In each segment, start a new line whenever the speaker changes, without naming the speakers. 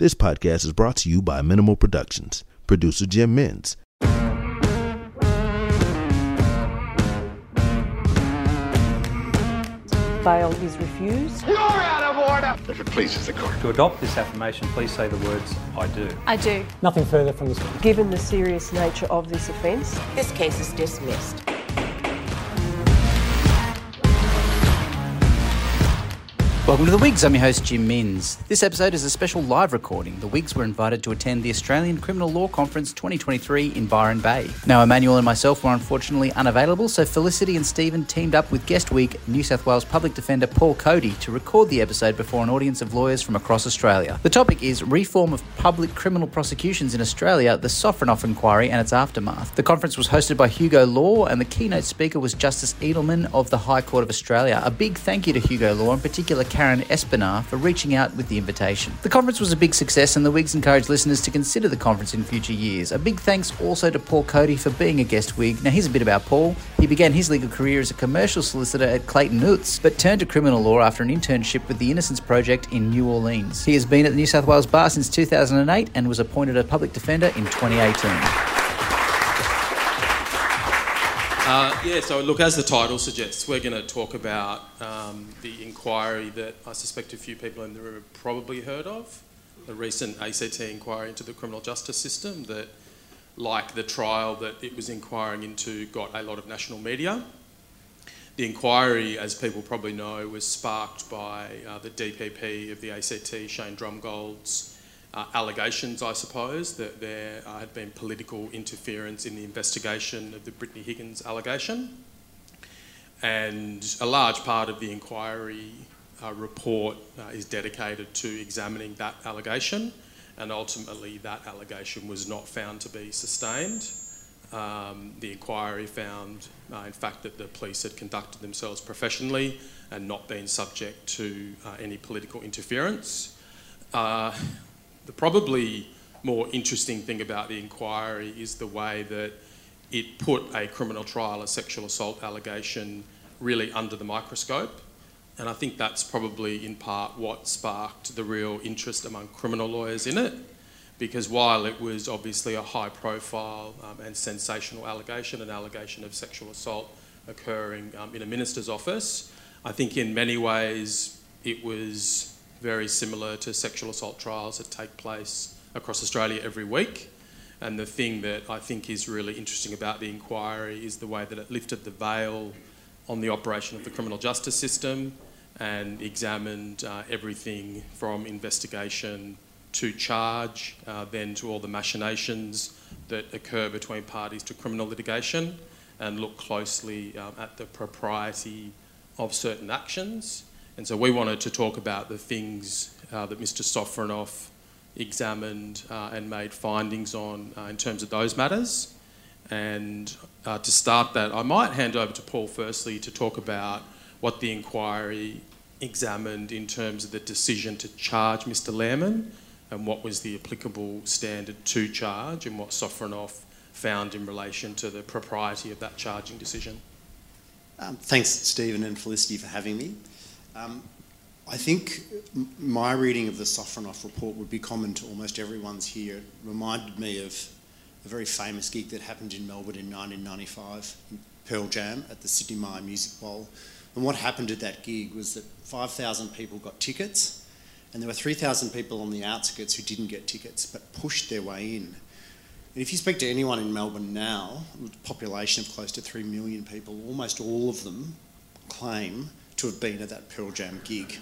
This podcast is brought to you by Minimal Productions, producer Jim Mins.
Bail is refused.
You're out of order!
If it pleases the court.
To adopt this affirmation, please say the words, I do.
I do.
Nothing further from this witness.
Given the serious nature of this offence,
This case is dismissed.
Welcome to The Wigs. I'm your host, Jim Minns. This episode is a special live recording. The Wigs were invited to attend the Australian Criminal Law Conference 2023 in Byron Bay. Now, Emmanuel and myself were unfortunately unavailable, so Felicity and Stephen teamed up with guest week New South Wales Public Defender Paul Coady to record the episode before an audience of lawyers from across Australia. The topic is Reform of Public Criminal Prosecutions in Australia, the Sofronoff Inquiry and its aftermath. The conference was hosted by Hugo Law, and the keynote speaker was Justice Edelman of the High Court of Australia. A big thank you to Hugo Law, in particular Karen Espinar, for reaching out with the invitation. The conference was a big success, and the Wigs encourage listeners to consider the conference in future years. A big thanks also to Paul Coady for being a guest Wig. Now, here's a bit about Paul. He began his legal career as a commercial solicitor at Clayton Utz, but turned to criminal law after an internship with the Innocence Project in New Orleans. He has been at the New South Wales Bar since 2008 and was appointed a public defender in 2018.
Uh, yeah, so look, as the title suggests, we're going to talk about um, the inquiry that I suspect a few people in the room have probably heard of, the recent ACT inquiry into the criminal justice system that, like the trial that it was inquiring into, got a lot of national media. The inquiry, as people probably know, was sparked by uh, the DPP of the ACT, Shane Drumgold's uh, allegations, I suppose, that there uh, had been political interference in the investigation of the Brittany Higgins allegation. And a large part of the inquiry uh, report uh, is dedicated to examining that allegation, and ultimately that allegation was not found to be sustained. Um, the inquiry found, uh, in fact, that the police had conducted themselves professionally and not been subject to uh, any political interference. Uh, the probably more interesting thing about the inquiry is the way that it put a criminal trial, a sexual assault allegation, really under the microscope. And I think that's probably in part what sparked the real interest among criminal lawyers in it. Because while it was obviously a high profile um, and sensational allegation, an allegation of sexual assault occurring um, in a minister's office, I think in many ways it was very similar to sexual assault trials that take place across Australia every week. And the thing that I think is really interesting about the inquiry is the way that it lifted the veil on the operation of the criminal justice system and examined uh, everything from investigation to charge, uh, then to all the machinations that occur between parties to criminal litigation, and look closely um, at the propriety of certain actions. And so we wanted to talk about the things uh, that Mr. Sofronoff examined uh, and made findings on uh, in terms of those matters. And uh, to start that, I might hand over to Paul firstly to talk about what the inquiry examined in terms of the decision to charge Mr. Lehrmann and what was the applicable standard to charge and what Sofronoff found in relation to the propriety of that charging decision.
Um, thanks, Stephen and Felicity, for having me. Um, I think my reading of the Sofronoff report would be common to almost everyone's here. It reminded me of a very famous gig that happened in Melbourne in 1995, Pearl Jam at the Sydney Myer Music Bowl. And what happened at that gig was that 5,000 people got tickets, and there were 3,000 people on the outskirts who didn't get tickets but pushed their way in. And if you speak to anyone in Melbourne now, a population of close to 3 million people, almost all of them claim to have been at that Pearl Jam gig.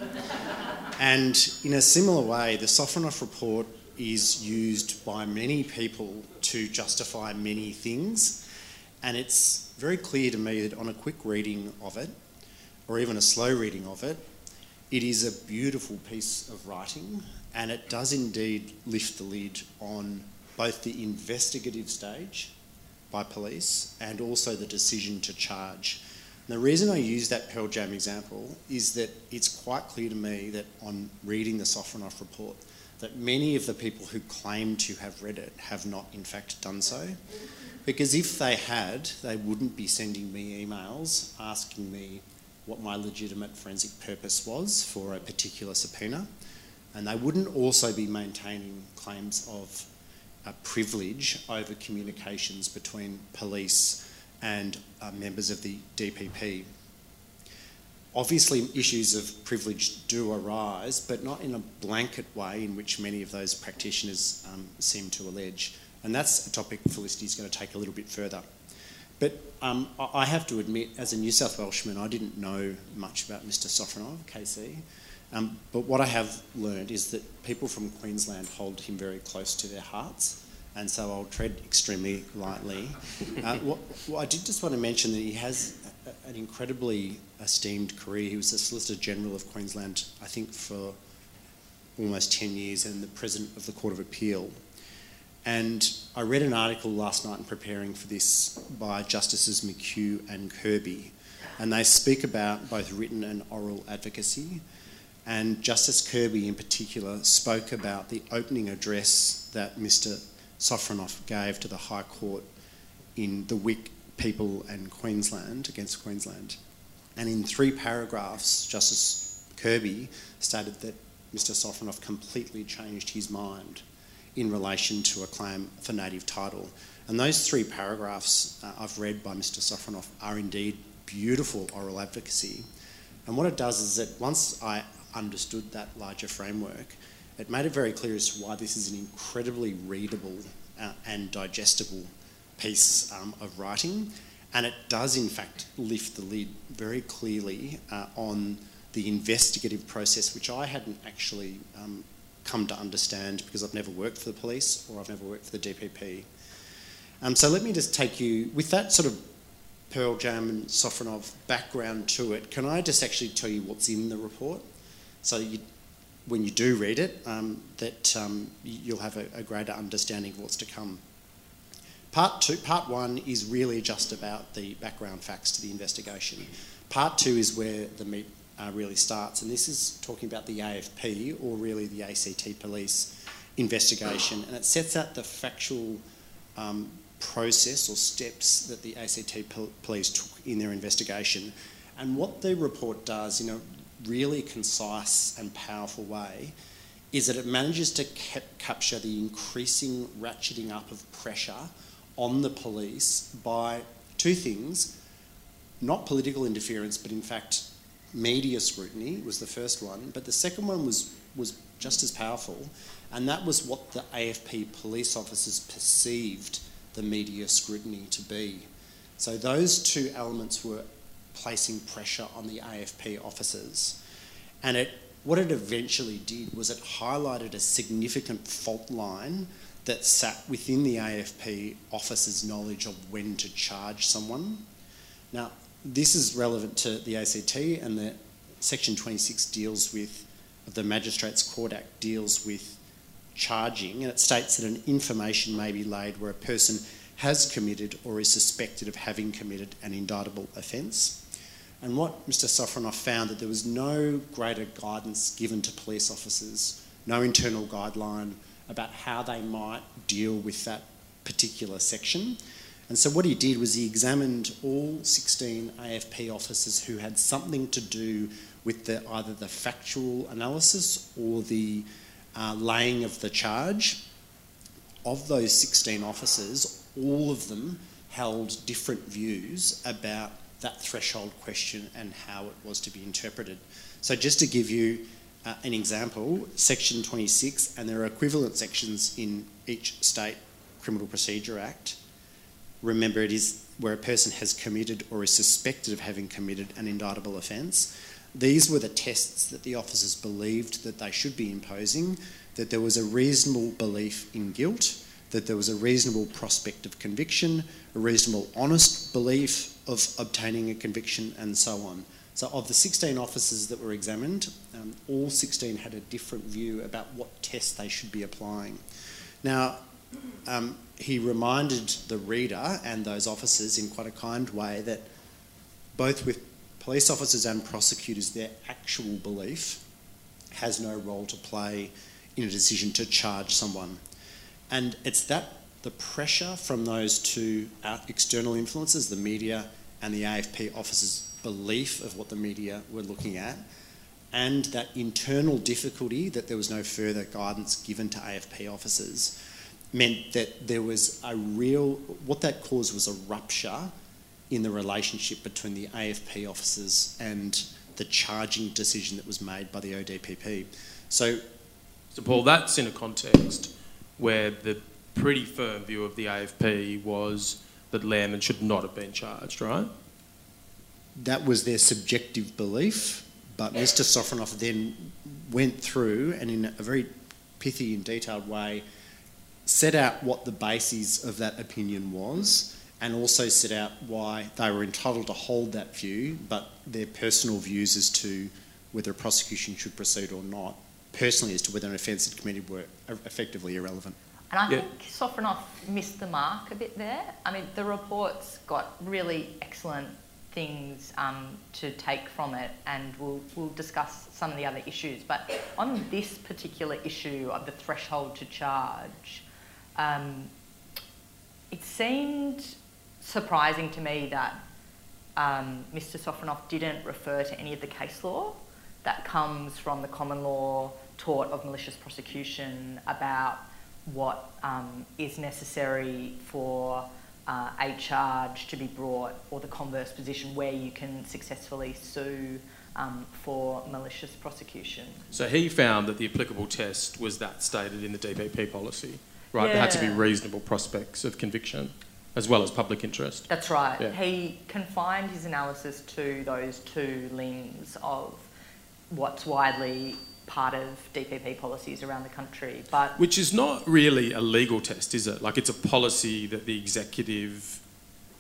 and in a similar way, the Sofronoff report is used by many people to justify many things. And it's very clear to me that on a quick reading of it, or even a slow reading of it, it is a beautiful piece of writing and it does indeed lift the lid on both the investigative stage by police and also the decision to charge. The reason I use that Pearl Jam example is that it's quite clear to me that on reading the Sofronoff report, that many of the people who claim to have read it have not in fact done so. Because if they had, they wouldn't be sending me emails asking me what my legitimate forensic purpose was for a particular subpoena. And they wouldn't also be maintaining claims of uh, privilege over communications between police and uh, members of the DPP. Obviously, issues of privilege do arise, but not in a blanket way in which many of those practitioners um, seem to allege. And that's a topic Felicity is going to take a little bit further. But um, I have to admit, as a New South Welshman, I didn't know much about Mr. Sofronoff, KC. Um, but what I have learned is that people from Queensland hold him very close to their hearts, and so I'll tread extremely lightly. Uh, what, I did just want to mention that he has a, an incredibly esteemed career. He was the Solicitor General of Queensland, I think, for almost 10 years, and the President of the Court of Appeal. And I read an article last night in preparing for this by Justices McHugh and Kirby, and they speak about both written and oral advocacy. And Justice Kirby, in particular, spoke about the opening address that Mr. Sofronoff gave to the High Court in the Wik people and Queensland against Queensland. And in three paragraphs, Justice Kirby stated that Mr. Sofronoff completely changed his mind in relation to a claim for native title. And those three paragraphs uh, I've read by Mr. Sofronoff are indeed beautiful oral advocacy. And what it does is that once I understood that larger framework, it made it very clear as to why this is an incredibly readable uh, and digestible piece um, of writing. And it does, in fact, lift the lid very clearly uh, on the investigative process, which I hadn't actually um, come to understand because I've never worked for the police or I've never worked for the DPP. Um, so let me just take you, with that sort of Pearl Jam and Sofronoff background to it, can I just actually tell you what's in the report? So you, when you do read it, um, that um, you'll have a, a, greater understanding of what's to come. Part two, part one is really just about the background facts to the investigation. Part two is where the meat uh, really starts, and this is talking about the AFP or really the ACT police investigation, and it sets out the factual um, process or steps that the ACT police took in their investigation. And what the report does in a really concise and powerful way is that it manages to cap- capture the increasing ratcheting up of pressure on the police by two things not political interference, but in fact, media scrutiny was the first one. But the second one was, was just as powerful, and that was what the AFP police officers perceived the media scrutiny to be. So those two elements were placing pressure on the AFP officers. And it, what it eventually did was it highlighted a significant fault line that sat within the AFP officers' knowledge of when to charge someone. Now, this is relevant to the ACT, and the Section 26 deals with, the Magistrates Court Act deals with charging, and it states that an information may be laid where a person has committed or is suspected of having committed an indictable offence. And what Mr. Sofronoff found that there was no greater guidance given to police officers, no internal guideline about how they might deal with that particular section. And so what he did was he examined all 16 AFP officers who had something to do with the, either the factual analysis or the uh, laying of the charge. Of those 16 officers, all of them held different views about that threshold question and how it was to be interpreted. So, just to give you uh, an example, Section 26, and there are equivalent sections in each state Criminal Procedure Act. Remember, it is where a person has committed or is suspected of having committed an indictable offence. These were the tests that the officers believed that they should be imposing, that there was a reasonable belief in guilt, that there was a reasonable prospect of conviction, a reasonable honest belief of obtaining a conviction, and so on. So, of the 16 officers that were examined, um, all 16 had a different view about what test they should be applying. Now, um, he reminded the reader and those officers in quite a kind way that both with police officers and prosecutors, their actual belief has no role to play in a decision to charge someone. And it's that the pressure from those two uh, external influences, the media and the AFP officers' belief of what the media were looking at, and that internal difficulty that there was no further guidance given to AFP officers meant that there was a real, what that caused was a rupture in the relationship between the AFP officers and the charging decision that was made by the ODPP. So,
So, Paul, that's in a context where the pretty firm view of the AFP was that Landon should not have been charged, right?
that was their subjective belief, but Mr. Sofronoff then went through and in a very pithy and detailed way set out what the basis of that opinion was and also set out why they were entitled to hold that view, but their personal views as to whether a prosecution should proceed or not, personally as to whether an offence had committed were effectively irrelevant.
And I
Yeah.
think Sofronoff missed the mark a bit there. I mean, the report's got really excellent things um, to take from it, and we'll, we'll discuss some of the other issues. But on this particular issue of the threshold to charge, um, it seemed surprising to me that um, Mr. Sofronoff didn't refer to any of the case law that comes from the common law tort of malicious prosecution about what um, is necessary for uh, a charge to be brought, or the converse position where you can successfully sue um, for malicious prosecution.
So he found that the applicable test was that stated in the DPP policy, right? There had to be reasonable prospects of conviction as well as public interest.
That's right.
Yeah.
He confined his analysis to those two limbs of what's widely part of DPP policies around the country. But
Which is not really a legal test, is it? Like it's a policy that the executive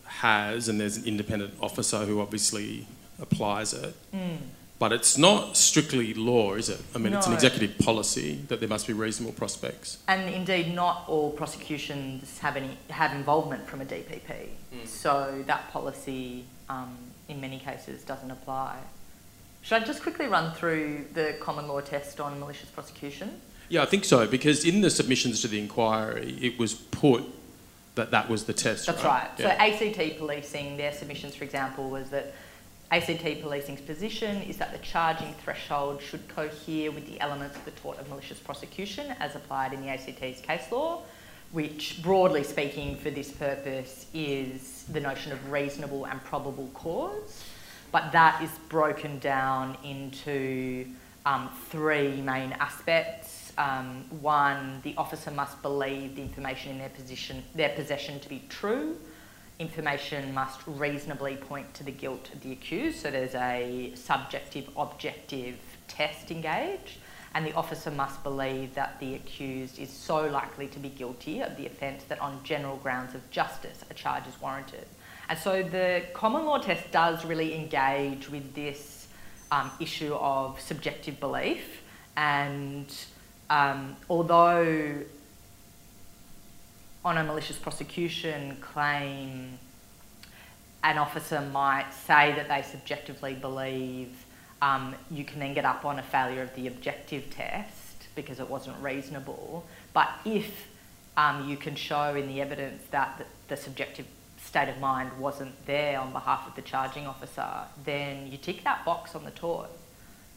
has, and there's an independent officer who obviously applies it. But it's not strictly law, is it? I mean, it's an executive policy that there must be reasonable prospects.
And indeed, not all prosecutions have any have involvement from a DPP. So that policy, um, in many cases, doesn't apply. Should I just quickly run through the common law test on malicious prosecution?
Yeah, I think so, because in the submissions to the inquiry, it was put that that was the test.
That's
right.
right. So ACT policing, their submissions, for example, was that ACT policing's position is that the charging threshold should cohere with the elements of the tort of malicious prosecution as applied in the ACT's case law, which, broadly speaking, for this purpose, is the notion of reasonable and probable cause. But that is broken down into um, three main aspects. Um, one, the officer must believe the information in their position, their possession to be true. Information must reasonably point to the guilt of the accused. So there's a subjective, objective test engaged, and the officer must believe that the accused is so likely to be guilty of the offence that, on general grounds of justice, a charge is warranted. And so the common law test does really engage with this um, issue of subjective belief, and um, although on a malicious prosecution claim, an officer might say that they subjectively believe, um, you can then get up on a failure of the objective test because it wasn't reasonable. But if um, you can show in the evidence that the, the subjective state of mind wasn't there on behalf of the charging officer, then you tick that box on the tort.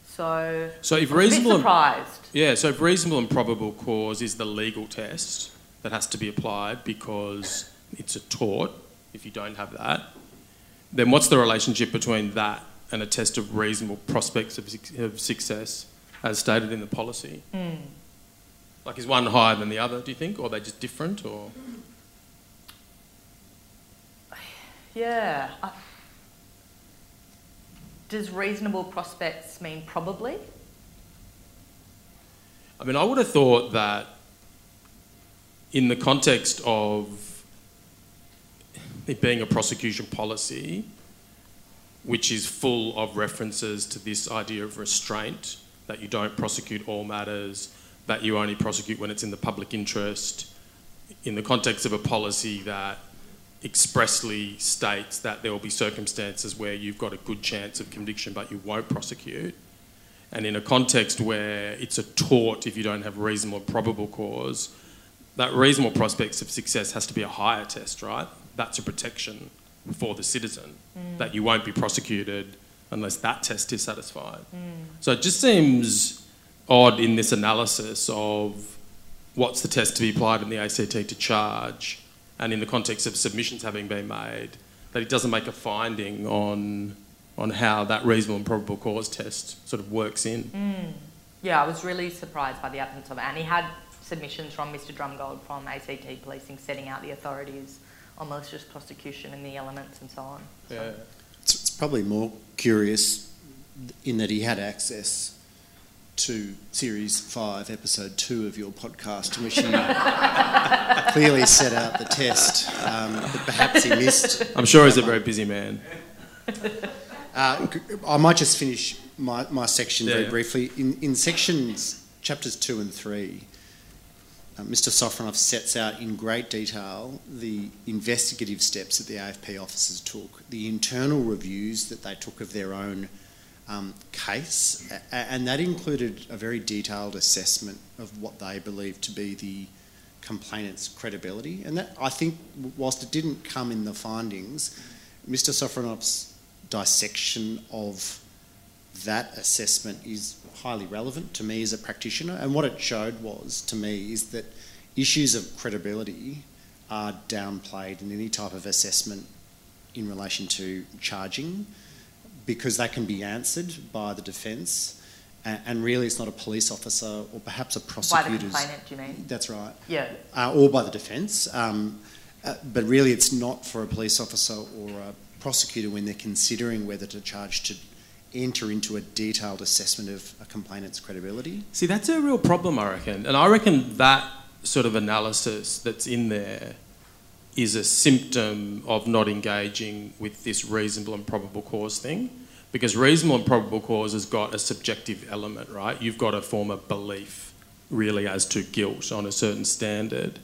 So,
So if
I'm a bit
reasonable, and,
surprised.
yeah, so if reasonable and probable cause is the legal test that has to be applied because it's a tort, if you don't have that, then what's the relationship between that and a test of reasonable prospects of, of success as stated in the policy? Hmm. Like, is one higher than the other, do you think? Or are they just different? Or
Yeah. I- Does reasonable prospects mean probably?
I mean, I would have thought that in the context of it being a prosecution policy, which is full of references to this idea of restraint, that you don't prosecute all matters, that you only prosecute when it's in the public interest, in the context of a policy that expressly states that there will be circumstances where you've got a good chance of conviction but you won't prosecute, and in a context where it's a tort if you don't have reasonable probable cause, that reasonable prospects of success has to be a higher test, right? That's a protection for the citizen, mm. that you won't be prosecuted unless that test is satisfied. Mm. So it just seems odd in this analysis of what's the test to be applied in the ACT to charge, and in the context of submissions having been made, that it doesn't make a finding on on how that reasonable and probable cause test sort of works in. Mm.
Yeah, I was really surprised by the absence of it. And he had submissions from Mr. Drumgold from ACT Policing setting out the authorities on malicious prosecution and the elements and so on.
Yeah.
It's, it's probably more curious in that he had access to Series 5, Episode 2 of your podcast, in which he clearly set out the test um, that perhaps he missed.
I'm sure he's a very busy man.
Uh, I might just finish my, my section
Yeah,
very
yeah.
briefly. In, in sections, chapters 2 and 3, uh, Mr. Sofronoff sets out in great detail the investigative steps that the AFP officers took, the internal reviews that they took of their own um, case, and that included a very detailed assessment of what they believed to be the complainant's credibility. And that, I think, whilst it didn't come in the findings, Mr. Sofronoff's dissection of that assessment is highly relevant to me as a practitioner. And what it showed was, to me, is that issues of credibility are downplayed in any type of assessment in relation to charging because that can be answered by the defence. a- And really, it's not a police officer or perhaps a
By the
prosecutor's.
complainant, do you mean?
That's right
Yeah.
uh, or by the defence. Um, uh, but really, it's not for a police officer or a prosecutor when they're considering whether to charge to enter into a detailed assessment of a complainant's credibility.
See, that's a real problem, I reckon. And I reckon that sort of analysis that's in there is a symptom of not engaging with this reasonable and probable cause thing. Because reasonable and probable cause has got a subjective element, right? You've got to form a belief really as to guilt on a certain standard.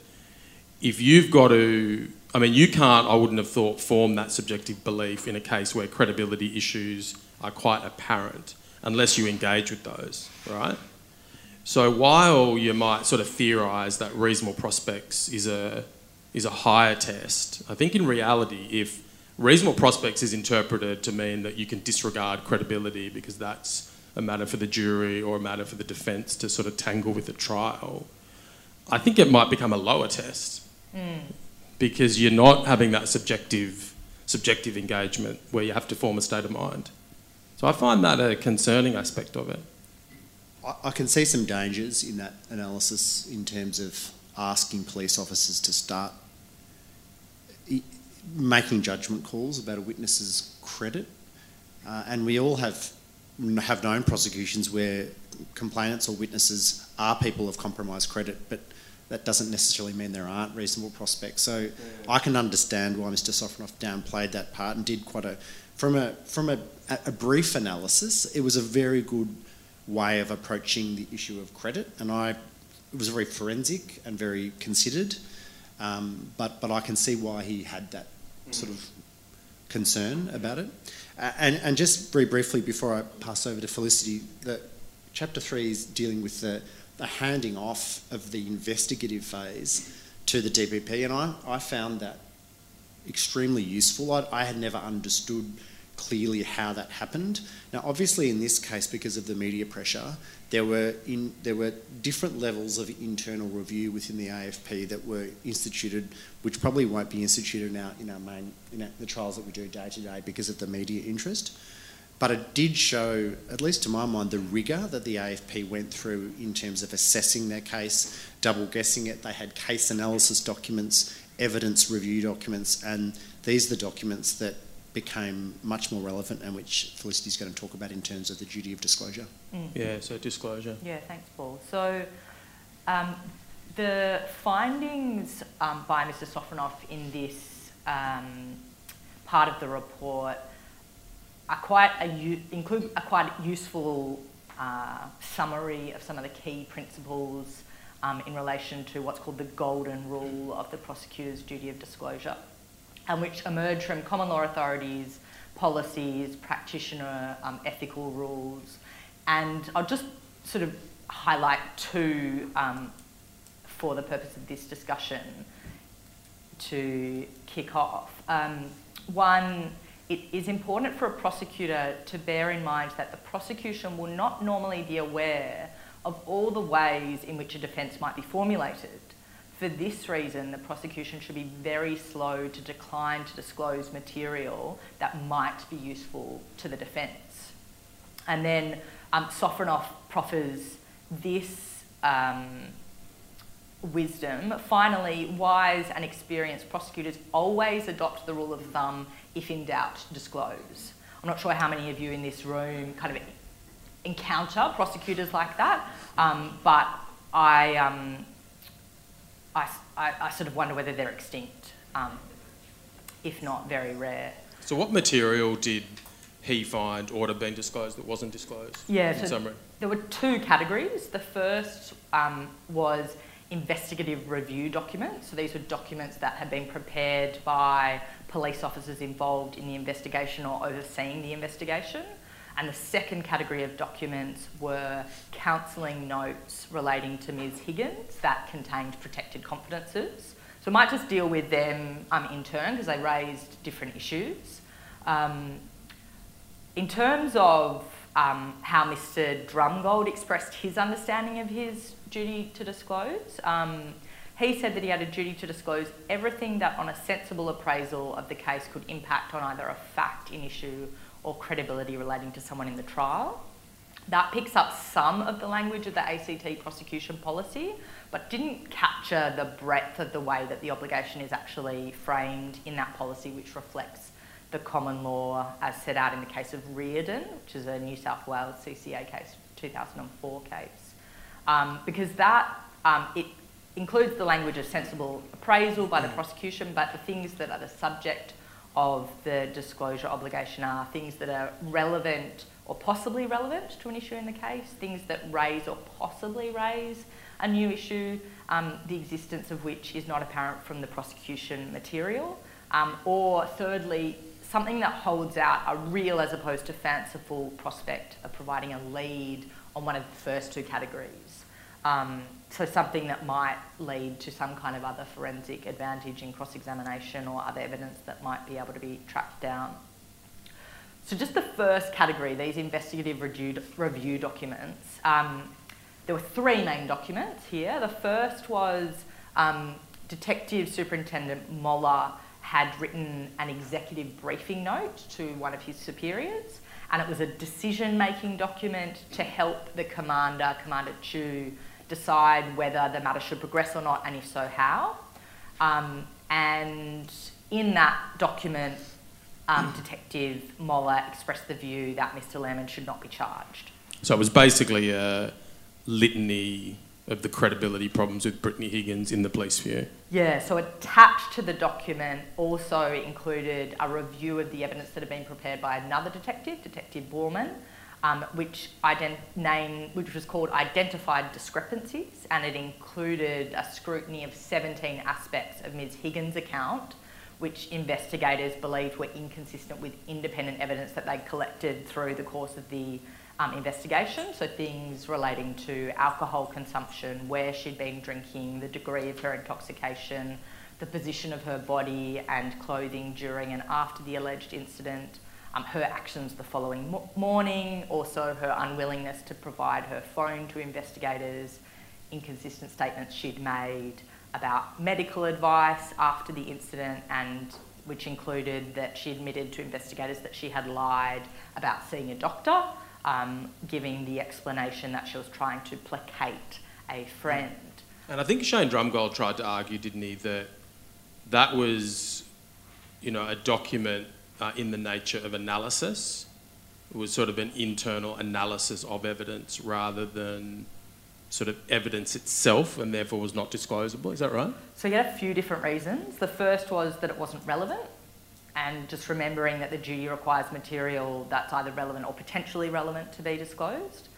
If you've got to, I mean, you can't, I wouldn't have thought, form that subjective belief in a case where credibility issues are quite apparent unless you engage with those, right? So while you might sort of theorise that reasonable prospects is a is a higher test, I think in reality, if reasonable prospects is interpreted to mean that you can disregard credibility because that's a matter for the jury or a matter for the defence to sort of tangle with the trial, I think it might become a lower test hmm. because you're not having that subjective subjective engagement where you have to form a state of mind. So I find that a concerning aspect of it.
I, I can see some dangers in that analysis in terms of asking police officers to start i- making judgment calls about a witness's credit. Uh, and we all have have known prosecutions where complainants or witnesses are people of compromised credit, but that doesn't necessarily mean there aren't reasonable prospects. So I can understand why Mr. Sofronoff downplayed that part and did quite a from a from a, a brief analysis. It was a very good way of approaching the issue of credit, and I it was very forensic and very considered. Um, but but I can see why he had that sort of concern about it. Uh, and and just very briefly before I pass over to Felicity, that chapter three is dealing with the the handing off of the investigative phase to the DPP, and I, I found that extremely useful. I, I had never understood clearly how that happened. Now, obviously, in this case, because of the media pressure, there were in there were different levels of internal review within the AFP that were instituted, which probably won't be instituted now in our main in our, the trials that we do day to day because of the media interest. But it did show, at least to my mind, the rigour that the AFP went through in terms of assessing their case, double guessing it. They had case analysis documents, evidence review documents, and these are the documents that became much more relevant and which Felicity's going to talk about in terms of the duty of disclosure.
Yeah, so disclosure.
Yeah, thanks, Paul. So, um, the findings um, by Mr. Sofronoff in this um, part of the report are quite a u- include a quite useful uh, summary of some of the key principles um, in relation to what's called the golden rule of the prosecutor's duty of disclosure, and which emerge from common law authorities, policies, practitioner um, ethical rules, and I'll just sort of highlight two um, for the purpose of this discussion to kick off. Um, one it is important for a prosecutor to bear in mind that the prosecution will not normally be aware of all the ways in which a defence might be formulated. For this reason, the prosecution should be very slow to decline to disclose material that might be useful to the defence. And then um, Sofronoff proffers this um, wisdom. Finally, wise and experienced prosecutors always adopt the rule of thumb if in doubt, disclose. I'm not sure how many of you in this room kind of encounter prosecutors like that, um, but I, um, I, I, I, sort of wonder whether they're extinct, um, if not very rare.
So, what material did he find or to have been disclosed that wasn't disclosed?
Yeah, so summary? there were two categories. The first um, was investigative review documents. So these were documents that had been prepared by police officers involved in the investigation or overseeing the investigation. And the second category of documents were counselling notes relating to Ms Higgins that contained protected confidences. So I might just deal with them um, in turn because they raised different issues. Um, in terms of um, how Mr Drumgold expressed his understanding of his duty to disclose, um, he said that he had a duty to disclose everything that, on a sensible appraisal of the case, could impact on either a fact in issue or credibility relating to someone in the trial. That picks up some of the language of the ACT prosecution policy, but didn't capture the breadth of the way that the obligation is actually framed in that policy, which reflects the common law as set out in the case of Reardon, which is a New South Wales CCA case, 2004 case. Um, because that, um, it includes the language of sensible appraisal by the prosecution, but the things that are the subject of the disclosure obligation are things that are relevant or possibly relevant to an issue in the case, things that raise or possibly raise a new issue, um, the existence of which is not apparent from the prosecution material, um, or thirdly, something that holds out a real as opposed to fanciful prospect of providing a lead on one of the first two categories. Um, so something that might lead to some kind of other forensic advantage in cross-examination or other evidence that might be able to be tracked down. So just the first category, these investigative review, review documents, um, there were three main documents here. The first was um, Detective Superintendent Moller had written an executive briefing note to one of his superiors and it was a decision-making document to help the commander, Commander Chew, decide whether the matter should progress or not, and if so, how. Um, and in that document, um, Detective Moller expressed the view that Mr. Lehrmann should not be charged.
So it was basically a litany of the credibility problems with Brittany Higgins in the police view.
Yeah, so attached to the document also included a review of the evidence that had been prepared by another detective, Detective Boorman, um, which, name, which was called Identified Discrepancies, and it included a scrutiny of 17 aspects of Ms. Higgins' account, which investigators believed were inconsistent with independent evidence that they collected through the course of the um, investigation. So things relating to alcohol consumption, where she'd been drinking, the degree of her intoxication, the position of her body and clothing during and after the alleged incident, um, her actions the following mo- morning, also her unwillingness to provide her phone to investigators, inconsistent statements she'd made about medical advice after the incident, and which included that she admitted to investigators that she had lied about seeing a doctor, um, giving the explanation that she was trying to placate a friend.
And I think Shane Drumgold tried to argue, didn't he, that that was, you know, a document uh, in the nature of analysis. It was sort of an internal analysis of evidence rather than sort of evidence itself and therefore was not disclosable. Is that right?
So you had a few different reasons. The first was that it wasn't relevant and just remembering that the duty requires material that's either relevant or potentially relevant to be disclosed.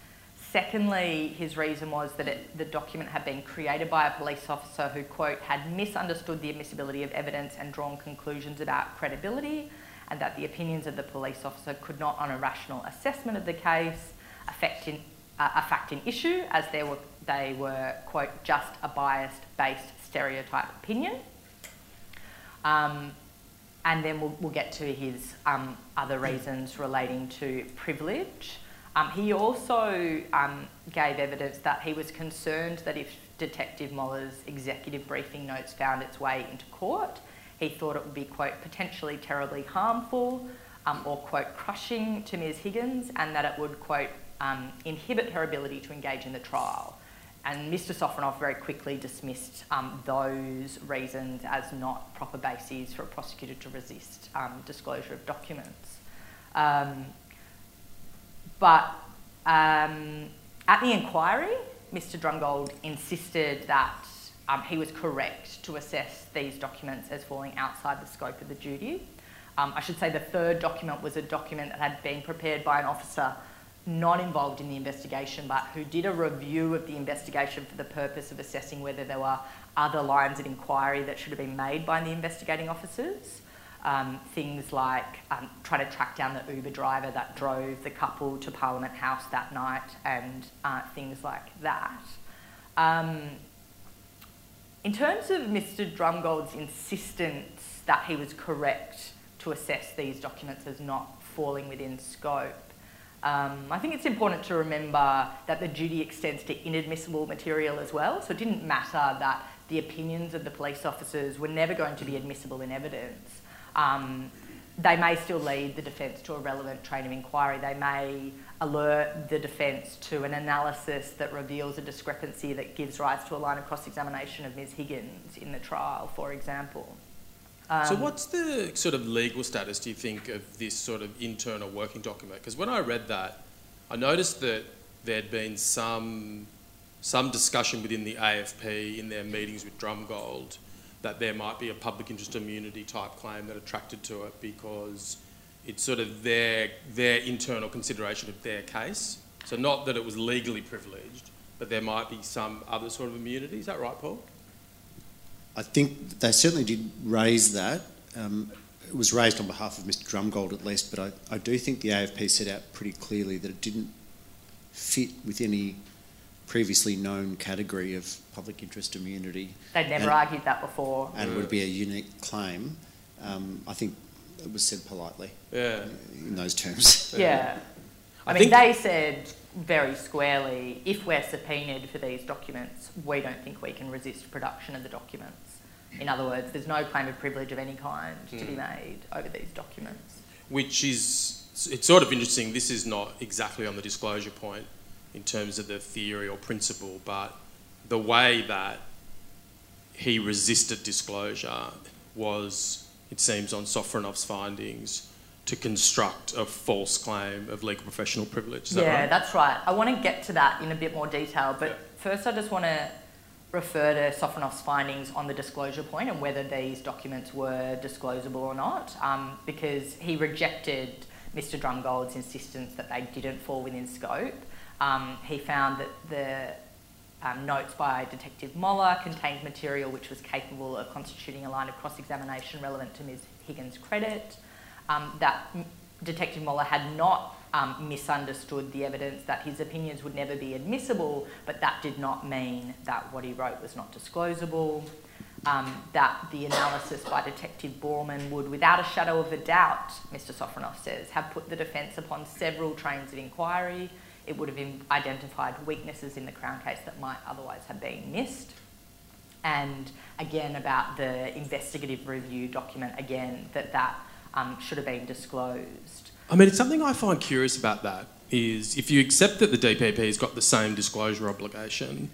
Secondly, his reason was that it, the document had been created by a police officer who, quote, had misunderstood the admissibility of evidence and drawn conclusions about credibility and that the opinions of the police officer could not, on a rational assessment of the case, affect in, uh, a fact in issue, as they were, they were, quote, just a biased based stereotype opinion. Um, and then we'll, we'll get to his um, other reasons relating to privilege. Um, he also um, gave evidence that he was concerned that if Detective Moller's executive briefing notes found its way into court, he thought it would be, quote, potentially terribly harmful um, or, quote, crushing to Ms Higgins and that it would, quote, um, inhibit her ability to engage in the trial. And Mr Sofronoff very quickly dismissed um, those reasons as not proper bases for a prosecutor to resist um, disclosure of documents. Um, but um, at the inquiry, Mr Drumgold insisted that um, he was correct to assess these documents as falling outside the scope of the duty. Um, I should say the third document was a document that had been prepared by an officer not involved in the investigation but who did a review of the investigation for the purpose of assessing whether there were other lines of inquiry that should have been made by the investigating officers. Um, things like um, trying to track down the Uber driver that drove the couple to Parliament House that night and uh, things like that. Um, in terms of Mr Drumgold's insistence that he was correct to assess these documents as not falling within scope, um, I think it's important to remember that the duty extends to inadmissible material as well, so it didn't matter that the opinions of the police officers were never going to be admissible in evidence. Um, they may still lead the defence to a relevant train of inquiry. They may alert the defence to an analysis that reveals a discrepancy that gives rise to a line of cross examination of Ms. Higgins in the trial, for example.
Um, so, what's the sort of legal status, do you think, of this sort of internal working document? Because when I read that, I noticed that there'd been some, some discussion within the AFP in their meetings with Drumgold that there might be a public interest immunity type claim that attracted to it because it's sort of their, their internal consideration of their case. So, not that it was legally privileged, but there might be some other sort of immunity. Is that right, Paul?
I think they certainly did raise that. Um, it was raised on behalf of Mr Drumgold at least, but I, I do think the AFP set out pretty clearly that it didn't fit with any previously known category of public interest immunity.
They'd never
and,
argued that before.
And mm. would be a unique claim. Um, I think it was said politely.
Yeah.
In those terms.
Yeah. I, I mean, they said very squarely, if we're subpoenaed for these documents, we don't think we can resist production of the documents. In other words, there's no claim of privilege of any kind mm. to be hmm. made over these documents.
Which is, it's sort of interesting, this is not exactly on the disclosure point in terms of the theory or principle, but the way that he resisted disclosure was, it seems, on Sofronoff's findings, to construct a false claim of legal professional privilege.
Yeah,
right?
that's right. I want to get to that in a bit more detail, but yeah. first I just want to refer to Sofronoff's findings on the disclosure point and whether these documents were disclosable or not, um, because he rejected Mr Drumgold's insistence that they didn't fall within scope. Um, he found that the um, notes by Detective Moller contained material which was capable of constituting a line of cross-examination relevant to Ms Higgins' credit um, that Detective Moller had not um, misunderstood the evidence that his opinions would never be admissible, but that did not mean that what he wrote was not disclosable. Um, that the analysis by Detective Boorman would, without a shadow of a doubt, Mr. Sofronoff says, have put the defence upon several trains of inquiry. It would have identified weaknesses in the Crown case that might otherwise have been missed. And again, about the investigative review document, again, that that um, should have been disclosed.
I mean, it's something I find curious about that is if you accept that the DPP has got the same disclosure obligation,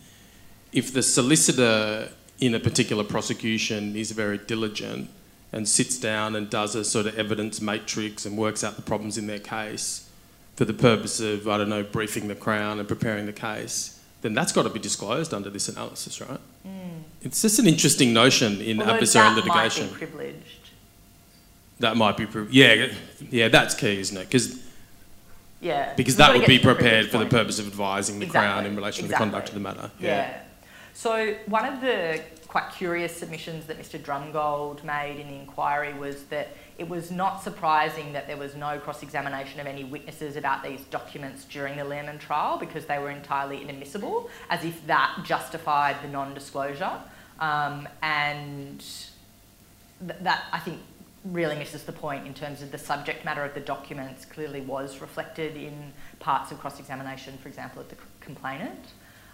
if the solicitor in a particular prosecution is very diligent and sits down and does a sort of evidence matrix and works out the problems in their case for the purpose of, I don't know, briefing the Crown and preparing the case, then that's got to be disclosed under this analysis, right? Mm. It's just an interesting notion in
Although
adversarial
that
litigation.
Might be privileged.
That might be, pre- yeah, yeah, that's key, isn't it? Because
yeah,
because that would be prepared for the purpose of advising the
exactly.
Crown in relation exactly. to the conduct of the matter.
Yeah. yeah. So one of the quite curious submissions that Mr. Drumgold made in the inquiry was that it was not surprising that there was no cross-examination of any witnesses about these documents during the Lehrmann trial because they were entirely inadmissible, as if that justified the non-disclosure. Um, and th- that I think really misses the point in terms of the subject matter of the documents clearly was reflected in parts of cross-examination, for example, of the complainant.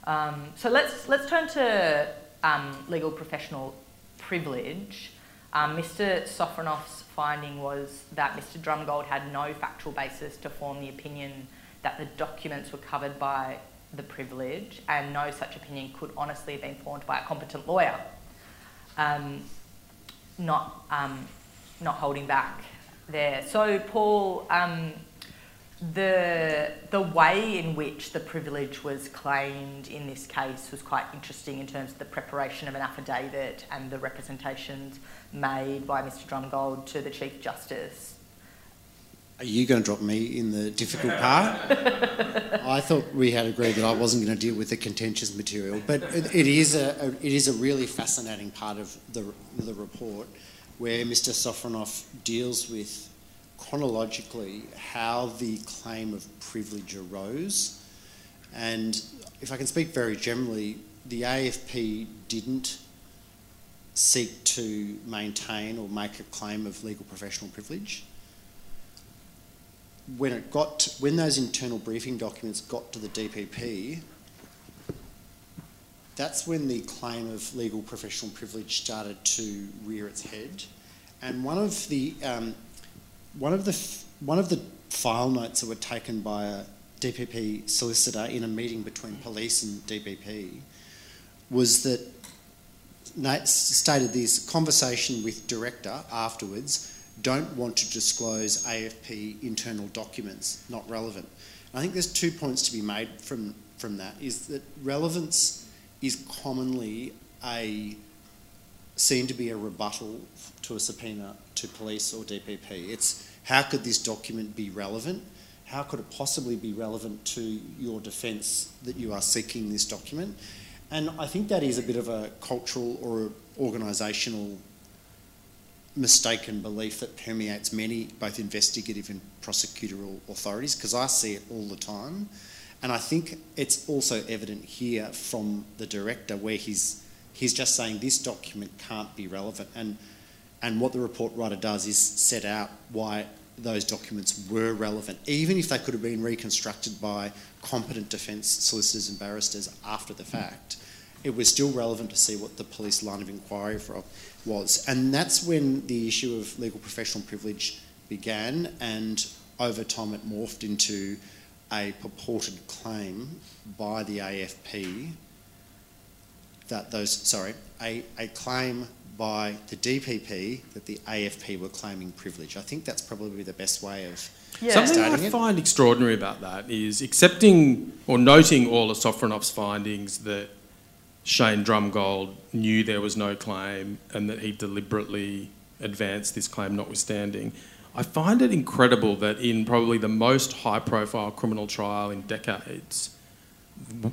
Um, so let's, let's turn to um, legal professional privilege. Um, Mr Sofronoff's finding was that Mr Drumgold had no factual basis to form the opinion that the documents were covered by the privilege and no such opinion could honestly have been formed by a competent lawyer. Um, not um, not holding back there. So, Paul, um, the the way in which the privilege was claimed in this case was quite interesting in terms of the preparation of an affidavit and the representations made by Mr. Drumgold to the Chief Justice.
Are you going to drop me in the difficult part? I thought we had agreed that I wasn't going to deal with the contentious material, but it, it is a, a, it is a really fascinating part of the the report where Mr. Sofronoff deals with chronologically how the claim of privilege arose. And if I can speak very generally, the AFP didn't seek to maintain or make a claim of legal professional privilege. When it got to, when those internal briefing documents got to the DPP, that's when the claim of legal professional privilege started to rear its head. And one of the um, one of the one of the file notes that were taken by a DPP solicitor in a meeting between police and DPP was that Nate stated this conversation with director afterwards don't want to disclose AFP internal documents, not relevant. I think there's two points to be made from, from that is that relevance is commonly a seen to be a rebuttal to a subpoena to police or DPP. It's how could this document be relevant? How could it possibly be relevant to your defence that you are seeking this document? And I think that is a bit of a cultural or organisational mistaken belief that permeates many, both investigative and prosecutorial authorities, because I see it all the time. And I think it's also evident here from the director where he's he's just saying this document can't be relevant. And and what the report writer does is set out why those documents were relevant, even if they could have been reconstructed by competent defence solicitors and barristers after the fact. It was still relevant to see what the police line of inquiry was. And that's when the issue of legal professional privilege began, and over time it morphed into a purported claim by the AFP that those, sorry, a, a claim by the DPP that the AFP were claiming privilege. I think that's probably the best way of
yeah. Something I it. find extraordinary about that is accepting or noting all of Sofronoff's findings that Shane Drumgold knew there was no claim and that he deliberately advanced this claim notwithstanding. I find it incredible that in probably the most high profile criminal trial in decades,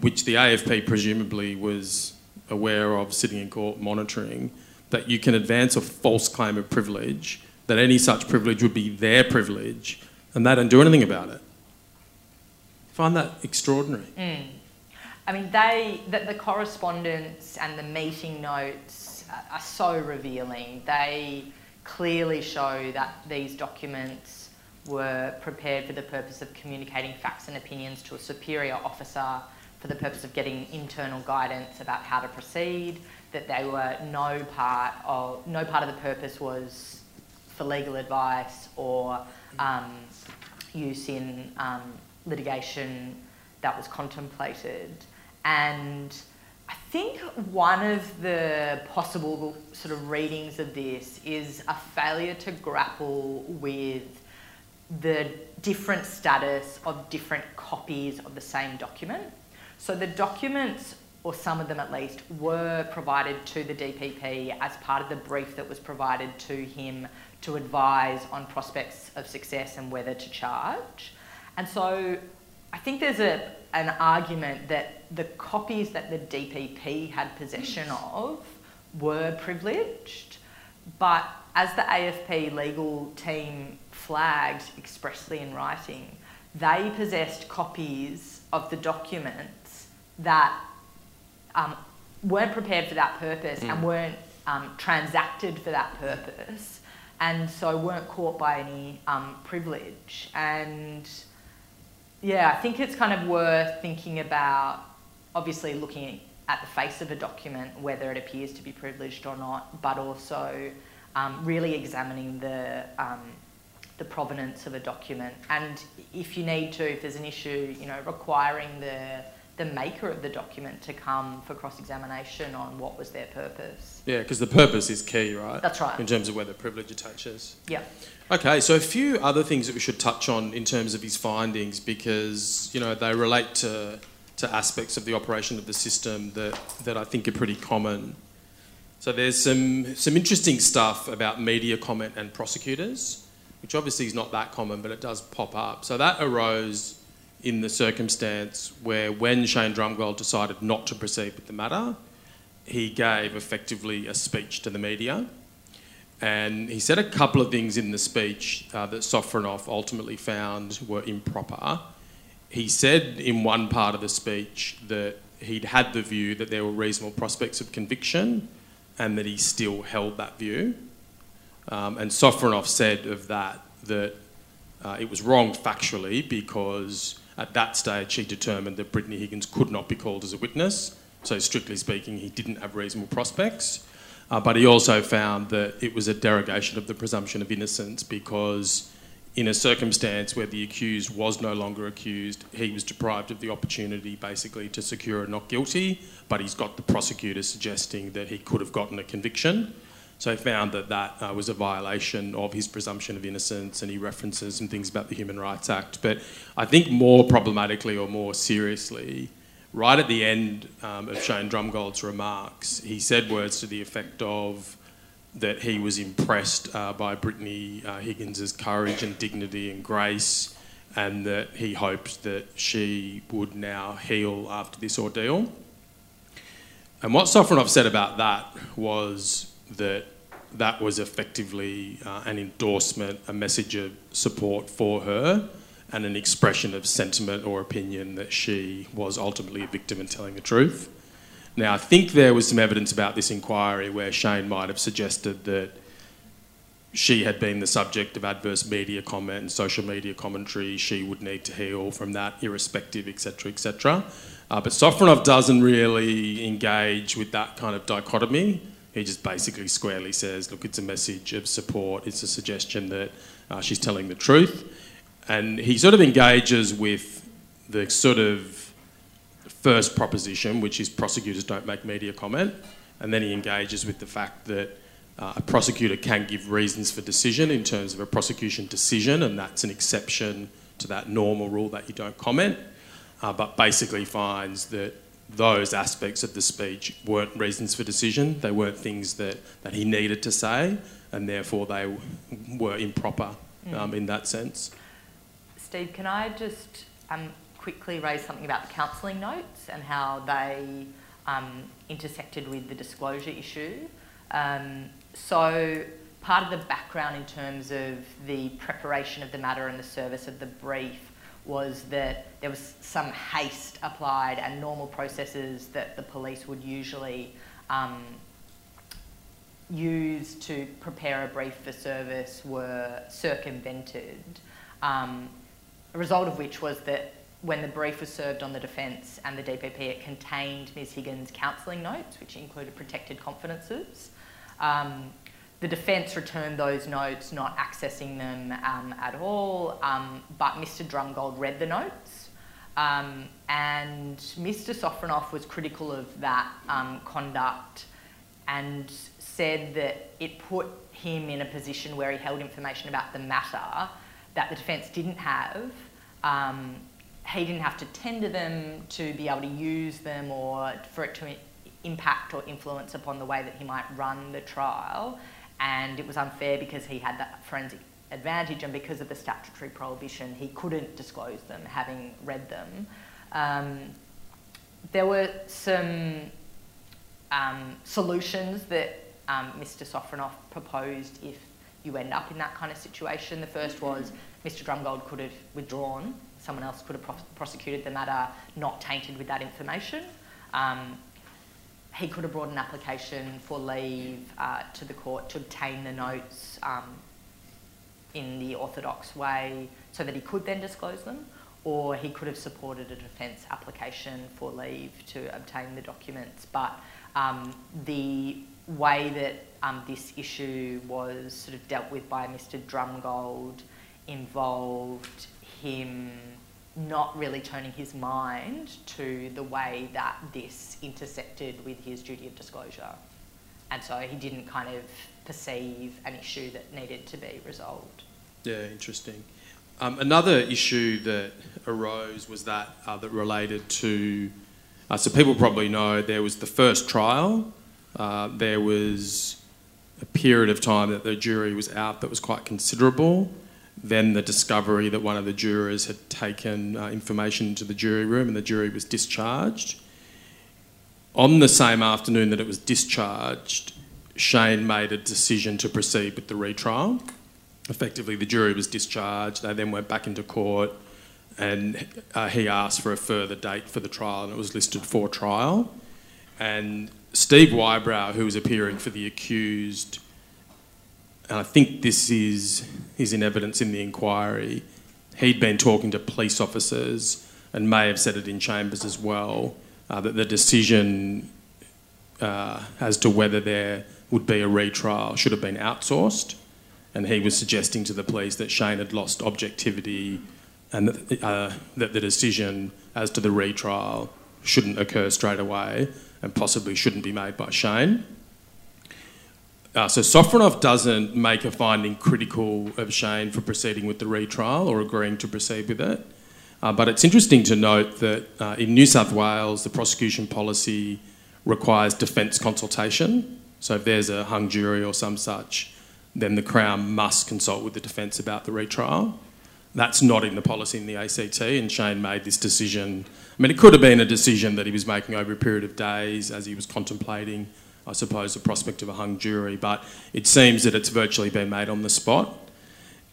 which the AFP presumably was aware of sitting in court monitoring, that you can advance a false claim of privilege, that any such privilege would be their privilege, and they don't do anything about it. I find that extraordinary.
Mm. I mean, they the, the, correspondence and the meeting notes are so revealing. They clearly show that these documents were prepared for the purpose of communicating facts and opinions to a superior officer for the purpose of getting internal guidance about how to proceed, that they were no part of, no part of the purpose was for legal advice or um, use in um, litigation that was contemplated. And I think one of the possible sort of readings of this is a failure to grapple with the different status of different copies of the same document. So the documents, or some of them at least, were provided to the DPP as part of the brief that was provided to him to advise on prospects of success and whether to charge. And so I think there's a, an argument that the copies that the DPP had possession of were privileged, but as the AFP legal team flagged expressly in writing, they possessed copies of the document that um, weren't prepared for that purpose mm. and weren't um, transacted for that purpose and so weren't caught by any um, privilege. And yeah, I think it's kind of worth thinking about, obviously looking at the face of a document, whether it appears to be privileged or not, but also um, really examining the um, the provenance of a document, and if you need to, if there's an issue, you know, requiring the the maker of the document to come for cross-examination on what was their purpose.
Yeah, because the purpose is key, right?
That's right.
In terms of whether privilege attaches.
Yeah.
Okay, so a few other things that we should touch on in terms of his findings because you know they relate to to aspects of the operation of the system that that I think are pretty common. So there's some some interesting stuff about media comment and prosecutors, which obviously is not that common, but it does pop up. So that arose in the circumstance where when Shane Drumgold decided not to proceed with the matter, he gave effectively a speech to the media. And he said a couple of things in the speech uh, that Sofronoff ultimately found were improper. He said in one part of the speech that he'd had the view that there were reasonable prospects of conviction and that he still held that view. Um, and Sofronoff said of that that uh, it was wrong factually because at that stage, he determined that Brittany Higgins could not be called as a witness. So, strictly speaking, he didn't have reasonable prospects. Uh, but he also found that it was a derogation of the presumption of innocence because, in a circumstance where the accused was no longer accused, he was deprived of the opportunity basically to secure a not guilty. But he's got the prosecutor suggesting that he could have gotten a conviction. So he found that that uh, was a violation of his presumption of innocence, and he references some things about the Human Rights Act. But I think more problematically or more seriously, right at the end um, of Shane Drumgold's remarks, he said words to the effect of that he was impressed uh, by Brittany uh, Higgins's courage and dignity and grace, and that he hoped that she would now heal after this ordeal. And what Sofronoff said about that was that that was effectively uh, an endorsement, a message of support for her, and an expression of sentiment or opinion that she was ultimately a victim and telling the truth. Now, I think there was some evidence about this inquiry where Shane might have suggested that she had been the subject of adverse media comment and social media commentary. She would need to heal from that, irrespective, etc., etc. Uh, but Sofronoff doesn't really engage with that kind of dichotomy he just basically squarely says, look, it's a message of support, it's a suggestion that uh, she's telling the truth. And he sort of engages with the sort of first proposition, which is prosecutors don't make media comment. And then he engages with the fact that uh, a prosecutor can give reasons for decision in terms of a prosecution decision, and that's an exception to that normal rule that you don't comment, uh, but basically finds that those aspects of the speech weren't reasons for decision. They weren't things that, that he needed to say, and therefore they were improper mm. um, in that sense.
Steve, can I just um, quickly raise something about the counselling notes and how they um, intersected with the disclosure issue? Um, so, part of the background in terms of the preparation of the matter and the service of the brief was that there was some haste applied and normal processes that the police would usually um, use to prepare a brief for service were circumvented. Um, a result of which was that when the brief was served on the defence and the DPP, it contained Ms Higgins' counselling notes, which included protected confidences. Um, the defence returned those notes, not accessing them um, at all, um, but Mr Drumgold read the notes. Um, and Mr Sofronoff was critical of that um, conduct and said that it put him in a position where he held information about the matter that the defence didn't have. Um, he didn't have to tender them to be able to use them or for it to impact or influence upon the way that he might run the trial and it was unfair because he had that forensic advantage and because of the statutory prohibition he couldn't disclose them having read them. Um, there were some um, solutions that um, Mr Sofronoff proposed if you end up in that kind of situation. The first was Mr Drumgold could have withdrawn, someone else could have prosecuted the matter not tainted with that information. Um, he could have brought an application for leave uh, to the court to obtain the notes um, in the orthodox way so that he could then disclose them, or he could have supported a defence application for leave to obtain the documents. But um, the way that um, this issue was sort of dealt with by Mr. Drumgold involved him not really turning his mind to the way that this intersected with his duty of disclosure. And so he didn't kind of perceive an issue that needed to be resolved.
Yeah, interesting. Um, another issue that arose was that uh, that related to. Uh, so people probably know there was the first trial. Uh, there was a period of time that the jury was out that was quite considerable. Then the discovery that one of the jurors had taken uh, information into the jury room and the jury was discharged. On the same afternoon that it was discharged, Shane made a decision to proceed with the retrial. Effectively, the jury was discharged. They then went back into court and uh, he asked for a further date for the trial and it was listed for trial. And Steve Whybrow, who was appearing for the accused, and I think this is, is in evidence in the inquiry, he'd been talking to police officers and may have said it in chambers as well, uh, that the decision uh, as to whether there would be a retrial should have been outsourced. And he was suggesting to the police that Shane had lost objectivity and that, uh, that the decision as to the retrial shouldn't occur straight away and possibly shouldn't be made by Shane. Uh, so Sofronoff doesn't make a finding critical of Shane for proceeding with the retrial or agreeing to proceed with it. Uh, but it's interesting to note that uh, in New South Wales, the prosecution policy requires defence consultation. So if there's a hung jury or some such, then the Crown must consult with the defence about the retrial. That's not in the policy in the ACT, and Shane made this decision. I mean, it could have been a decision that he was making over a period of days as he was contemplating I suppose, the prospect of a hung jury, but it seems that it's virtually been made on the spot.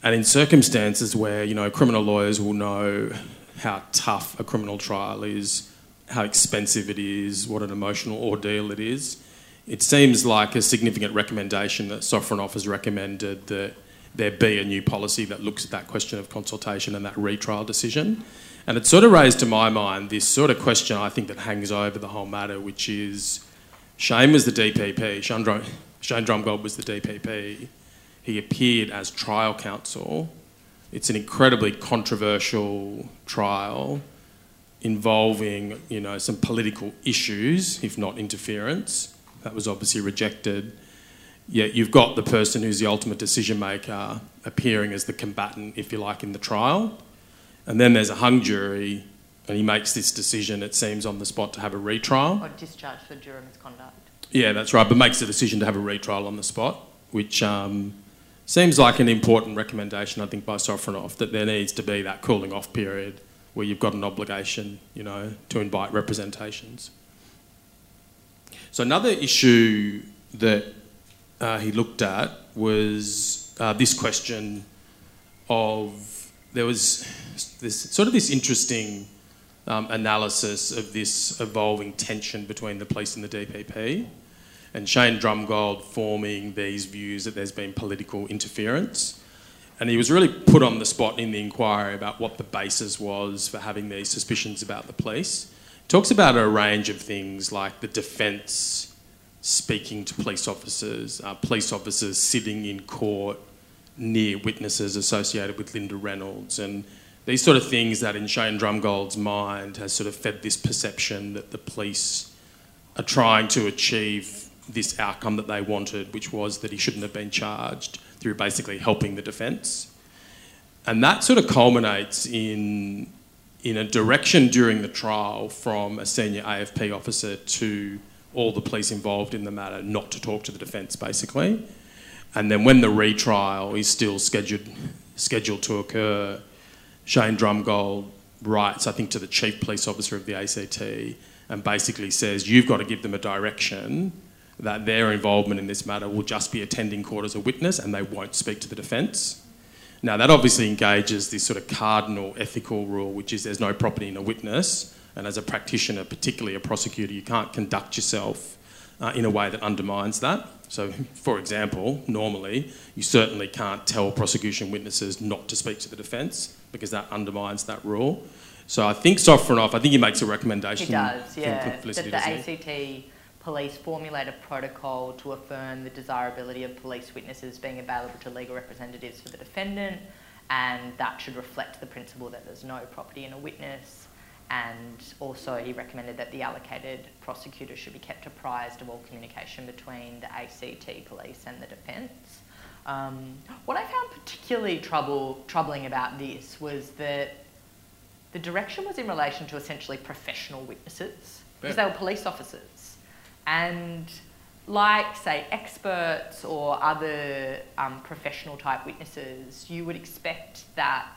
And in circumstances where, you know, criminal lawyers will know how tough a criminal trial is, how expensive it is, what an emotional ordeal it is, it seems like a significant recommendation that Sofronoff has recommended that there be a new policy that looks at that question of consultation and that retrial decision. And it sort of raised to my mind this sort of question I think that hangs over the whole matter, which is Shane was the DPP, Shane, Shane Drumgold was the DPP. He appeared as trial counsel. It's an incredibly controversial trial involving, you know, some political issues, if not interference. That was obviously rejected. Yet you've got the person who's the ultimate decision maker appearing as the combatant, if you like, in the trial. And then there's a hung jury he makes this decision, it seems, on the spot to have a retrial.
Or discharge for juror misconduct.
Yeah, that's right, but makes the decision to have a retrial on the spot, which um, seems like an important recommendation, I think, by Sofronoff, that there needs to be that cooling off period where you've got an obligation, you know, to invite representations. So another issue that uh, he looked at was uh, this question of there was this sort of this interesting um, analysis of this evolving tension between the police and the DPP, and Shane Drumgold forming these views that there's been political interference. And he was really put on the spot in the inquiry about what the basis was for having these suspicions about the police. He talks about a range of things like the defence speaking to police officers, uh, police officers sitting in court near witnesses associated with Linda Reynolds, and these sort of things that in Shane Drumgold's mind has sort of fed this perception that the police are trying to achieve this outcome that they wanted, which was that he shouldn't have been charged through basically helping the defence. And that sort of culminates in, in a direction during the trial from a senior AFP officer to all the police involved in the matter not to talk to the defence, basically. And then when the retrial is still scheduled, scheduled to occur, Shane Drumgold writes, I think, to the chief police officer of the ACT and basically says, You've got to give them a direction that their involvement in this matter will just be attending court as a witness and they won't speak to the defence. Now, that obviously engages this sort of cardinal ethical rule, which is there's no property in a witness, and as a practitioner, particularly a prosecutor, you can't conduct yourself uh, in a way that undermines that. So, for example, normally you certainly can't tell prosecution witnesses not to speak to the defence because that undermines that rule. So I think Sofronoff, I think he makes a recommendation.
He does, yeah. That the
he?
ACT police formulate a protocol to affirm the desirability of police witnesses being available to legal representatives for the defendant, and that should reflect the principle that there's no property in a witness. And also, he recommended that the allocated prosecutor should be kept apprised of all communication between the ACT police and the defence. Um, what I found particularly trouble, troubling about this was that the direction was in relation to essentially professional witnesses because
Yeah.
they were police officers. And like, say, experts or other um, professional type witnesses, you would expect that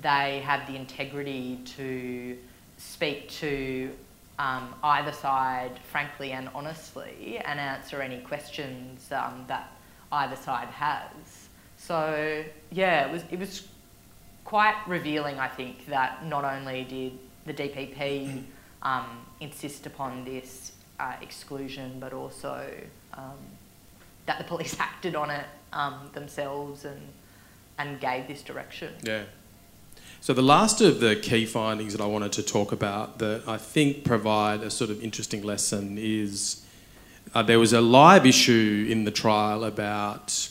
they have the integrity to speak to um, either side frankly and honestly and answer any questions um, that either side has. So, yeah, it was, it was quite revealing, I think, that not only did the DPP um, insist upon this uh, exclusion, but also um, that the police acted on it um, themselves and and gave this direction.
Yeah. So the last of the key findings that I wanted to talk about that I think provide a sort of interesting lesson is uh, there was a live issue in the trial about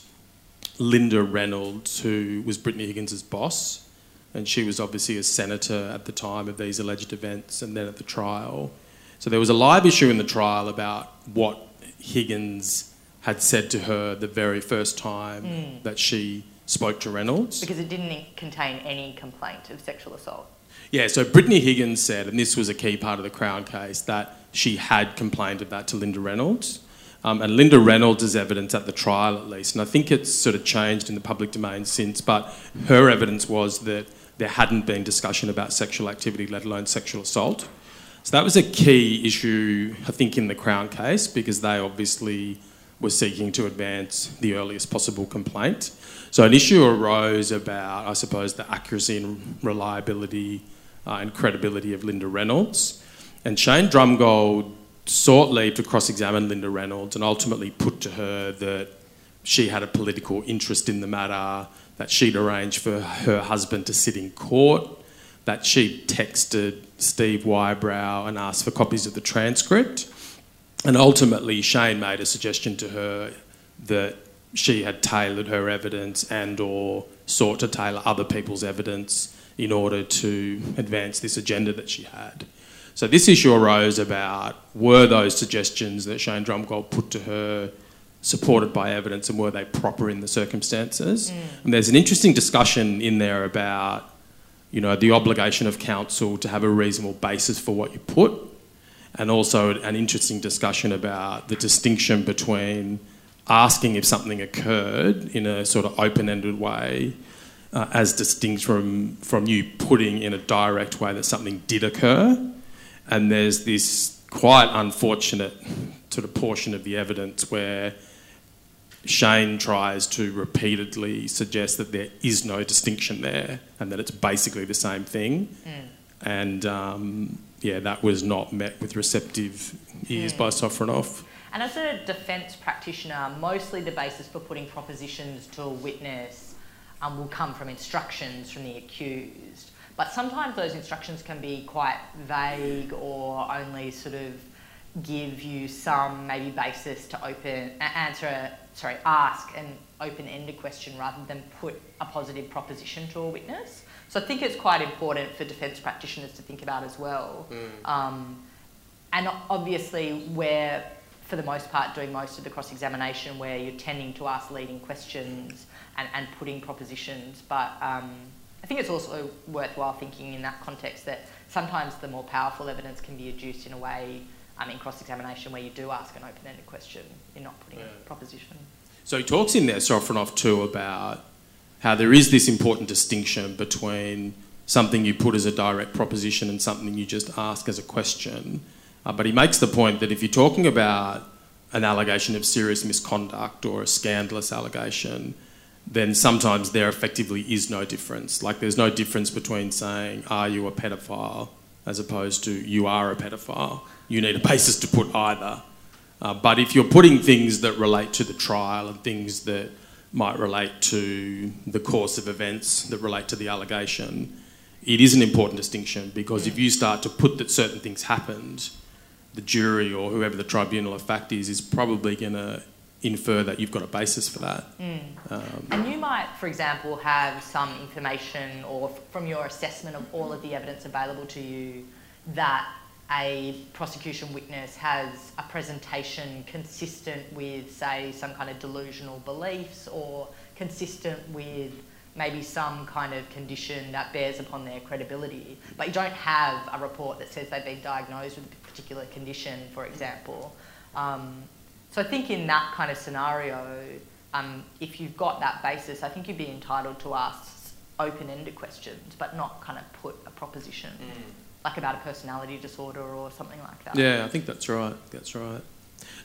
Linda Reynolds, who was Brittany Higgins' boss, and she was obviously a senator at the time of these alleged events and then at the trial. So there was a live issue in the trial about what Higgins had said to her the very first time that she spoke to Reynolds.
Because it didn't contain any complaint of sexual assault.
Yeah, so Brittany Higgins said, and this was a key part of the Crown case, that she had complained of that to Linda Reynolds. Um, and Linda Reynolds' is evidence at the trial, at least, and I think it's sort of changed in the public domain since, but her evidence was that there hadn't been discussion about sexual activity, let alone sexual assault. So that was a key issue, I think, in the Crown case because they obviously were seeking to advance the earliest possible complaint. So an issue arose about, I suppose, the accuracy and reliability uh, and credibility of Linda Reynolds. And Shane Drumgold sought leave to cross examine Linda Reynolds and ultimately put to her that she had a political interest in the matter, that she'd arranged for her husband to sit in court, that she'd texted Steve Whybrow and asked for copies of the transcript. And ultimately, Shane made a suggestion to her that she had tailored her evidence and or sought to tailor other people's evidence in order to advance this agenda that she had. So this issue arose about were those suggestions that Shane Drumgold put to her supported by evidence and were they proper in the circumstances? And there's an interesting discussion in there about you know the obligation of counsel to have a reasonable basis for what you put and also an interesting discussion about the distinction between asking if something occurred in a sort of open-ended way uh, as distinct from from you putting in a direct way that something did occur and there's this quite unfortunate sort of portion of the evidence where Shane tries to repeatedly suggest that there is no distinction there and that it's basically the same thing. And um, yeah, that was not met with receptive ears by Sofronoff.
And as a defence practitioner, mostly the basis for putting propositions to a witness um, will come from instructions from the accused. But sometimes those instructions can be quite vague or only sort of give you some maybe basis to open answer a, sorry ask an open-ended question rather than put a positive proposition to a witness. So I think it's quite important for defence practitioners to think about as well. Um, and obviously we're for the most part doing most of the cross-examination where you're tending to ask leading questions and, and putting propositions but um, I think it's also worthwhile thinking in that context that sometimes the more powerful evidence can be adduced in a way um, in cross-examination where you do ask an open-ended question you're not putting a proposition
So he talks in there, Sofronoff, too, about how there is this important distinction between something you put as a direct proposition and something you just ask as a question. Uh, but he makes the point that if you're talking about an allegation of serious misconduct or a scandalous allegation, then sometimes there effectively is no difference. Like there's no difference between saying, Are you a pedophile? as opposed to you are a pedophile. You need a basis to put either. Uh, but if you're putting things that relate to the trial and things that might relate to the course of events that relate to the allegation, it is an important distinction because if you start to put that certain things happened, the jury or whoever the tribunal of fact is is probably going to infer that you've got a basis for that. Um,
And you might, for example, have some information or from your assessment of all of the evidence available to you that a prosecution witness has a presentation consistent with, say, some kind of delusional beliefs or consistent with maybe some kind of condition that bears upon their credibility. But you don't have a report that says they've been diagnosed with a particular condition, for example. Um, so I think in that kind of scenario, um, if you've got that basis, I think you'd be entitled to ask open-ended questions, but not kind of put a proposition, like about a personality disorder or something like that.
Yeah, I think that's right. That's right.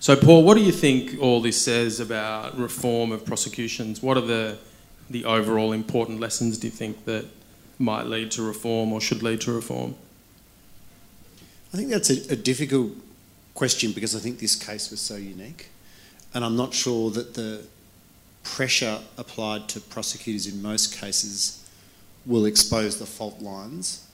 So, Paul, what do you think all this says about reform of prosecutions? What are the the overall important lessons? Do you think that might lead to reform or should lead to reform?
I think that's a, a difficult question because I think this case was so unique, and I'm not sure that the pressure applied to prosecutors in most cases will expose the fault lines.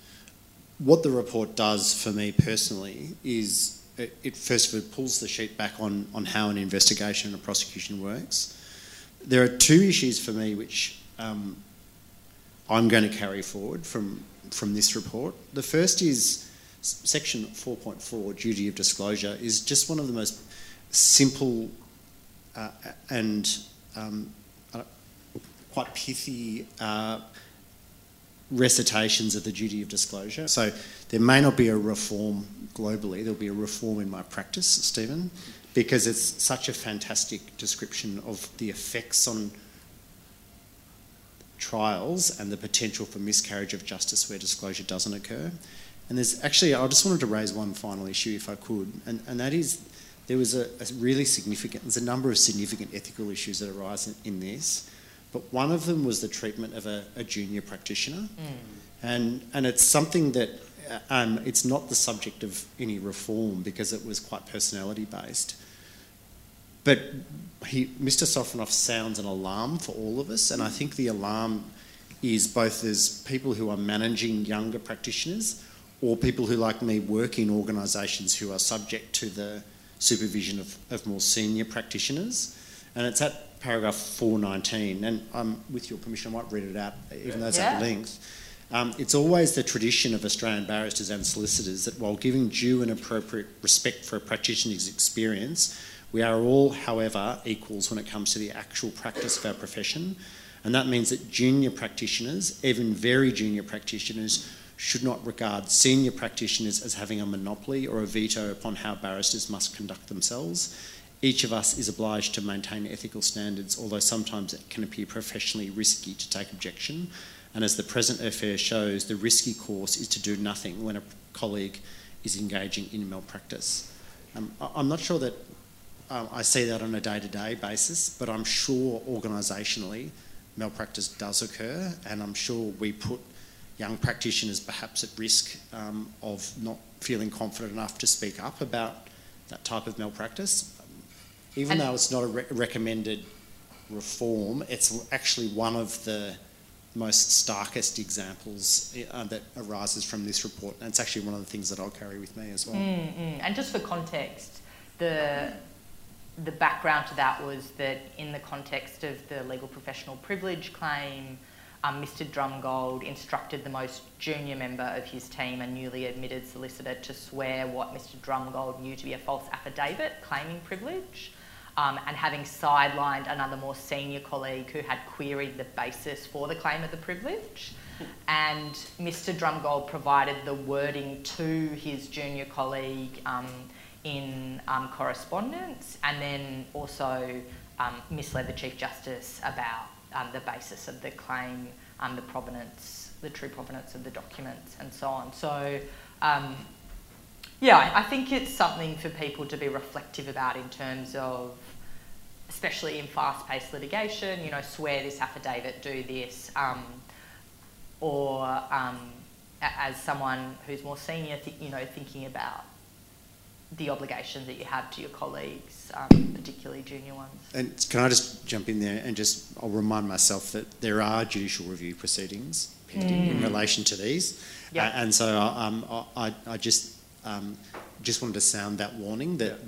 What the report does for me personally is it, it first of all pulls the sheet back on, on how an investigation and a prosecution works. There are two issues for me which um, I'm going to carry forward from, from this report. The first is section 4.4, duty of disclosure, is just one of the most simple uh, and um, uh, quite pithy uh, recitations of the duty of disclosure. So there may not be a reform globally, there'll be a reform in my practice, Stephen, because it's such a fantastic description of the effects on trials and the potential for miscarriage of justice where disclosure doesn't occur. And there's actually, I just wanted to raise one final issue if I could, and, and that is there was a, a really significant, there's a number of significant ethical issues that arise in, in this, but one of them was the treatment of a, a junior practitioner. And, and it's something that uh, um, it's not the subject of any reform because it was quite personality based. But he, Mr. Sofronoff sounds an alarm for all of us, and I think the alarm is both as people who are managing younger practitioners or people who, like me, work in organisations who are subject to the supervision of, of more senior practitioners. And it's at paragraph 419, and um, with your permission, I might read it out, even though it's
Yeah.
at length. Um, it's always the tradition of Australian barristers and solicitors that while giving due and appropriate respect for a practitioner's experience, we are all, however, equals when it comes to the actual practice of our profession. And that means that junior practitioners, even very junior practitioners, should not regard senior practitioners as having a monopoly or a veto upon how barristers must conduct themselves. Each of us is obliged to maintain ethical standards, although sometimes it can appear professionally risky to take objection. And as the present affair shows, the risky course is to do nothing when a colleague is engaging in malpractice. Um, I'm not sure that um, I see that on a day to day basis, but I'm sure organisationally malpractice does occur, and I'm sure we put young practitioners perhaps at risk um, of not feeling confident enough to speak up about that type of malpractice. Even
And-
though it's not a re- recommended reform, it's actually one of the most starkest examples uh, that arises from this report, and it's actually one of the things that I'll carry with me as well.
Mm, mm. And just for context, the the background to that was that in the context of the legal professional privilege claim, um, Mr. Drumgold instructed the most junior member of his team, a newly admitted solicitor, to swear what Mr. Drumgold knew to be a false affidavit claiming privilege. Um, and having sidelined another more senior colleague who had queried the basis for the claim of the privilege. And Mr. Drumgold provided the wording to his junior colleague um, in um, correspondence and then also um, misled the Chief Justice about um, the basis of the claim, um, the provenance, the true provenance of the documents, and so on. So, um, yeah, I- think it's something for people to be reflective about in terms of, especially in fast-paced litigation. You know, swear this affidavit, do this, um, or um, as someone who's more senior, you know, thinking about the obligations that you have to your colleagues, um, particularly junior ones.
And can I just jump in there and just I'll remind myself that there are judicial review proceedings pending in relation to these,
Yeah.
Uh, and so um, I, I just um, just wanted to sound that warning that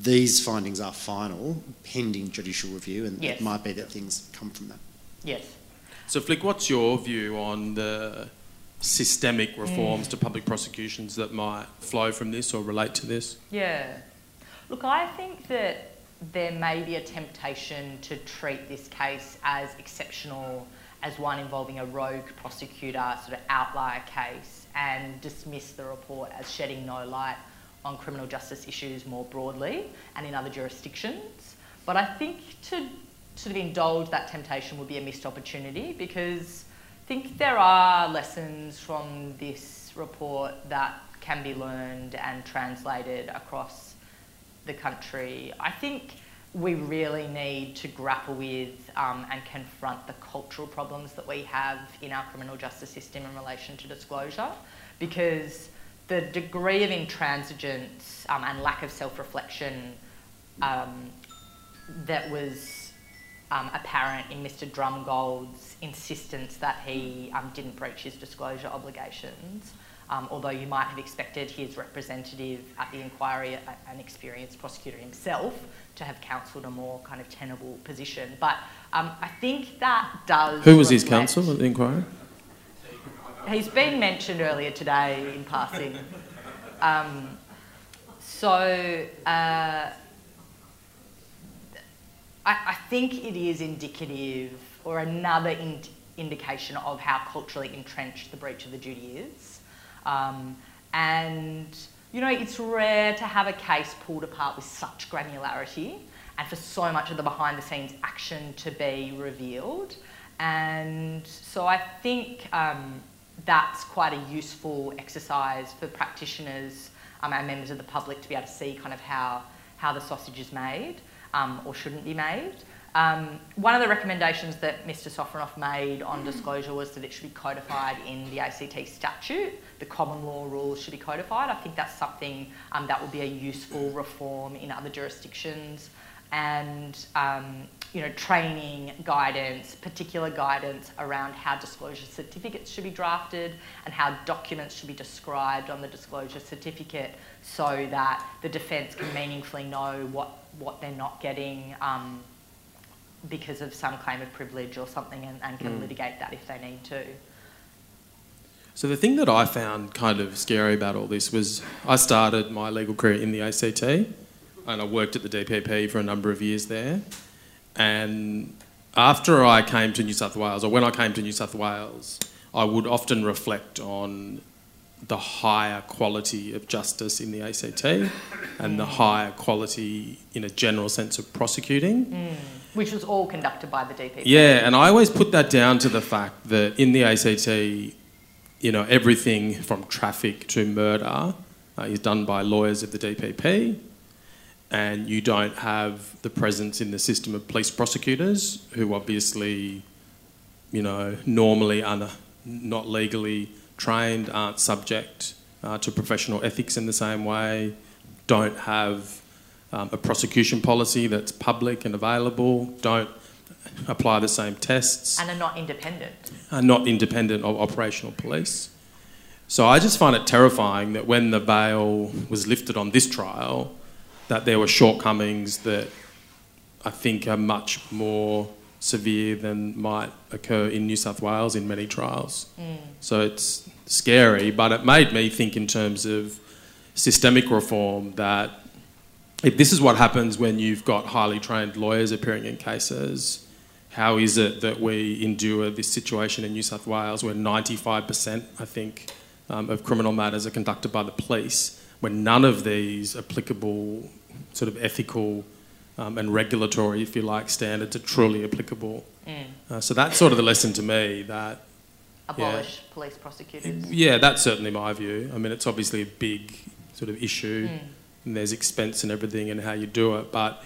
these findings are final pending judicial review, and
Yes.
it might be that things come from that.
Yes.
So, Flick, what's your view on the systemic reforms to public prosecutions that might flow from this or relate to this?
Yeah. Look, I think that there may be a temptation to treat this case as exceptional, as one involving a rogue prosecutor, sort of outlier case, and dismiss the report as shedding no light on criminal justice issues more broadly and in other jurisdictions. But I think to sort of indulge that temptation would be a missed opportunity because think there are lessons from this report that can be learned and translated across the country. I think we really need to grapple with um, and confront the cultural problems that we have in our criminal justice system in relation to disclosure because the degree of intransigence um, and lack of self reflection um, that was um, apparent in Mr. Drumgold's insistence that he um, didn't breach his disclosure obligations. Um, although you might have expected his representative at the inquiry, an experienced prosecutor himself, to have counselled a more kind of tenable position. But um, I think that does.
Who was his counsel at the inquiry?
He's been mentioned earlier today in passing. Um, so uh, I, I think it is indicative or another in, indication of how culturally entrenched the breach of the duty is. Um, and, you know, it's rare to have a case pulled apart with such granularity and for so much of the behind the scenes action to be revealed. And so I think um, that's quite a useful exercise for practitioners um, and members of the public to be able to see kind of how, how the sausage is made um, or shouldn't be made. Um, one of the recommendations that Mr Sofronoff made on disclosure was that it should be codified in the ACT statute. The common law rules should be codified. I think that's something um, that would be a useful reform in other jurisdictions. And um, you know, training, guidance, particular guidance around how disclosure certificates should be drafted and how documents should be described on the disclosure certificate so that the defence can meaningfully know what, what they're not getting um, because of some claim of privilege or something and, and can litigate that if they need to.
So the thing that I found kind of scary about all this was I started my legal career in the ACT and I worked at the DPP for a number of years there. And after I came to New South Wales, or when I came to New South Wales, I would often reflect on the higher quality of justice in the ACT and the higher quality in a general sense of prosecuting.
Which was all conducted by the DPP.
Yeah, and I always put that down to the fact that in the ACT, you know, everything from traffic to murder uh, is done by lawyers of the DPP, and you don't have the presence in the system of police prosecutors who obviously, you know, normally are not legally trained, aren't subject uh, to professional ethics in the same way, don't have um, a prosecution policy that's public and available, don't apply the same tests,
And are not independent.
are not independent of operational police. So I just find it terrifying that when the bail was lifted on this trial, that there were shortcomings that I think are much more severe than might occur in New South Wales in many trials. So it's scary, but it made me think in terms of systemic reform that if this is what happens when you've got highly trained lawyers appearing in cases, how is it that we endure this situation in New South Wales where 95%, I think, um, of criminal matters are conducted by the police, when none of these applicable sort of ethical um, and regulatory, if you like, standards are truly applicable? Uh, so that's sort of the lesson to me that
Abolish police prosecutors.
yeah, that's certainly my view. I mean, it's obviously a big sort of issue, and there's expense and everything and how you do it, but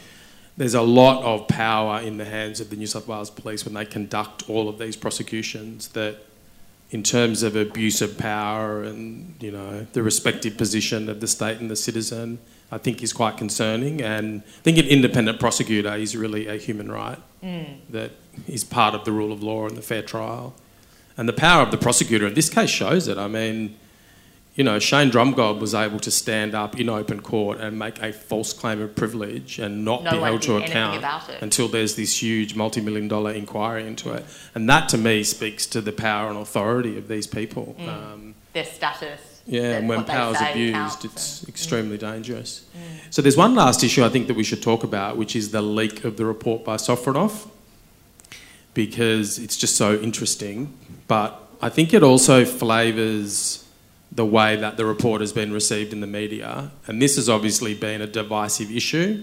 there's a lot of power in the hands of the New South Wales Police when they conduct all of these prosecutions that, in terms of abuse of power and you know the respective position of the state and the citizen, I think is quite concerning. And I think an independent prosecutor is really a human right mm. that is part of the rule of law and the fair trial. And the power of the prosecutor in this case shows it. I mean, you know, Shane Drumgold was able to stand up in open court and make a false claim of privilege and not
No
be held to account until there's this huge multi-million dollar inquiry into it. And that to me speaks to the power and authority of these people. Mm. Um,
Their status.
yeah, and when power's abused,
counts
it's
and- mm.
extremely dangerous. Mm. So there's one last issue I think that we should talk about, which is the leak of the report by Sofronoff, because it's just so interesting. But I think it also flavours the way that the report has been received in the media, and this has obviously been a divisive issue,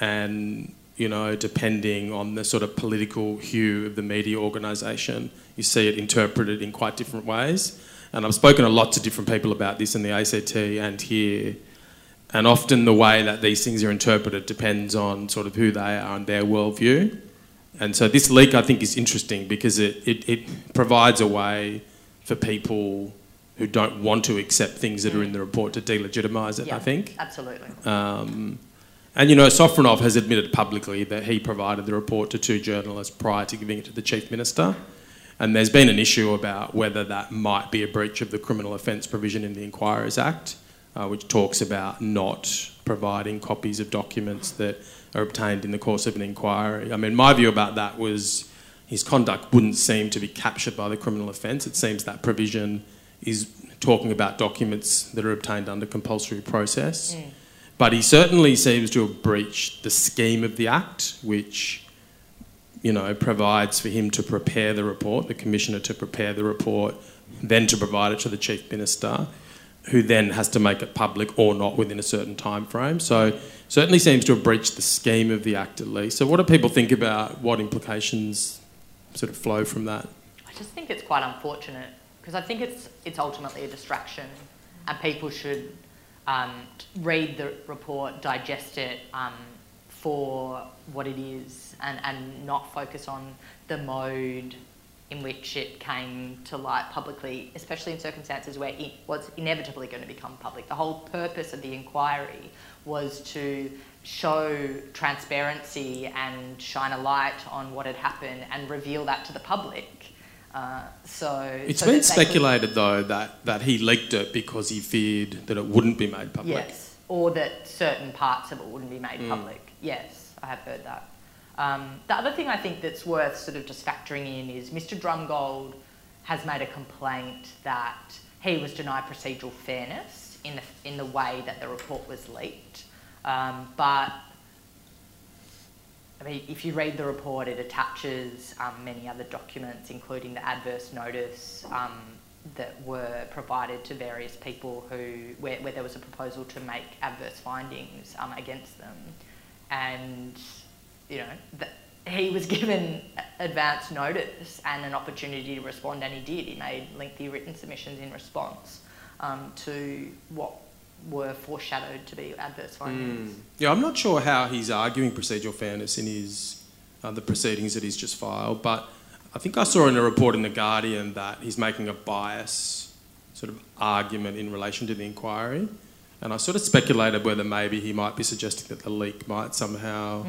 and you know, depending on the sort of political hue of the media organisation, you see it interpreted in quite different ways. And I've spoken a lot to different people about this in the ACT and here. And often the way that these things are interpreted depends on sort of who they are and their worldview. And so this leak, I think, is interesting because it, it, it provides a way for people who don't want to accept things that are in the report to delegitimise it,
Yeah,
I think.
Absolutely.
Um, and you know, Sofronoff has admitted publicly that he provided the report to two journalists prior to giving it to the Chief Minister. And there's been an issue about whether that might be a breach of the criminal offence provision in the Inquiries Act, uh, which talks about not providing copies of documents that are obtained in the course of an inquiry. I mean, my view about that was his conduct wouldn't seem to be captured by the criminal offence. It seems that provision is talking about documents that are obtained under compulsory process. Mm. But he certainly seems to have breached the scheme of the Act, which, you know, provides for him to prepare the report, the Commissioner to prepare the report, then to provide it to the Chief Minister, who then has to make it public or not within a certain time frame. So certainly seems to have breached the scheme of the Act at least. So what do people think about what implications sort of flow from that?
I just think it's quite unfortunate because I think it's it's ultimately a distraction, and people should um, read the report, digest it um, for what it is, and, and not focus on the mode in which it came to light publicly, especially in circumstances where it was inevitably going to become public. The whole purpose of the inquiry was to show transparency and shine a light on what had happened and reveal that to the public. Uh, so
It's
so
been
they could-
speculated though that, that he leaked it because he feared that it wouldn't be made public.
Yes, or that certain parts of it wouldn't be
Mm.
made public. Yes, I have heard that. Um, the other thing I think that's worth sort of just factoring in is Mr. Drumgold has made a complaint that he was denied procedural fairness in the, in the way that the report was leaked. Um, but I mean, if you read the report, it attaches um, many other documents, including the adverse notice um, that were provided to various people who, where, where there was a proposal to make adverse findings um, against them, and you know that he was given advance notice and an opportunity to respond, and he did. He made lengthy written submissions in response um, to what were foreshadowed to be adverse findings.
Yeah, I'm not sure how he's arguing procedural fairness in his uh, the proceedings that he's just filed, but I think I saw in a report in the Guardian that he's making a bias sort of argument in relation to the inquiry, and I sort of speculated whether maybe he might be suggesting that the leak might somehow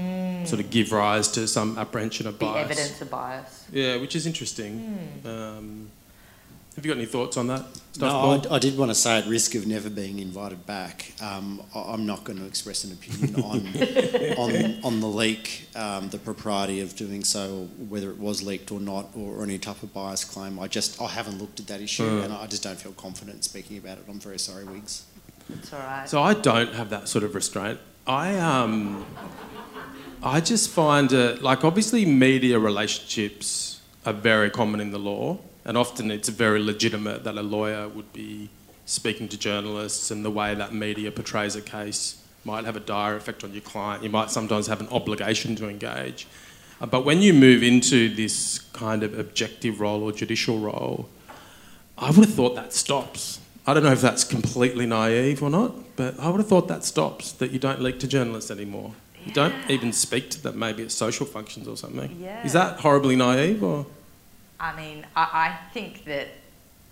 sort of give rise to some apprehension of
The
bias.
evidence of bias.
Yeah, which is interesting. Um, have you got any thoughts on that stuff,
No, I, I did want to say, at risk of never being invited back, um, I- I'm not going to express an opinion on on, on the leak, um, the propriety of doing so, whether it was leaked or not, or any type of bias claim. I just I haven't looked at that issue,
Mm.
and I just don't feel confident speaking about it. I'm very sorry, Wigs.
It's all right.
So I don't have that sort of restraint. I um, I just find it like obviously media relationships are very common in the law, and often it's very legitimate that a lawyer would be speaking to journalists, and the way that media portrays a case might have a dire effect on your client. You might sometimes have an obligation to engage. Uh, But when you move into this kind of objective role or judicial role, I would have thought that stops. I don't know if that's completely naive or not, but I would have thought that stops, that you don't leak to journalists anymore. You don't even speak to them, maybe at social functions or something.
Yeah.
Is that horribly naive or?
I mean, I, I think that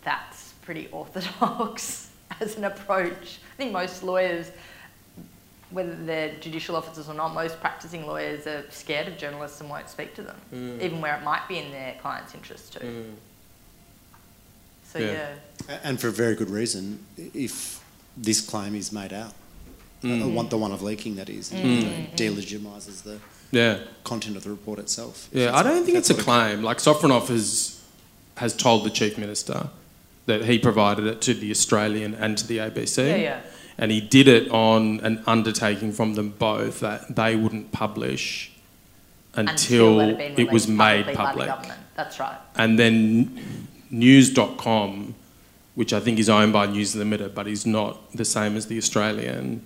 that's pretty orthodox as an approach. I think most lawyers, whether they're judicial officers or not, most practicing lawyers are scared of journalists and won't speak to them,
Mm.
even where it might be in their client's interest too.
Mm.
So
Yeah.
yeah.
And for a very good reason, if this claim is made out.
Mm.
Uh, the one of leaking, that is,
Mm.
you know, delegitimises the
Yeah.
content of the report itself.
Yeah, I don't
what-
think it's a claim. Like Sofronoff has has told the chief minister that he provided it to the Australian and to the ABC.
Yeah, yeah.
And he did it on an undertaking from them both that they wouldn't publish until,
it,
it was made
publicly by the
public.
That's right.
And then news.com, which I think is owned by News Limited but is not the same as the Australian,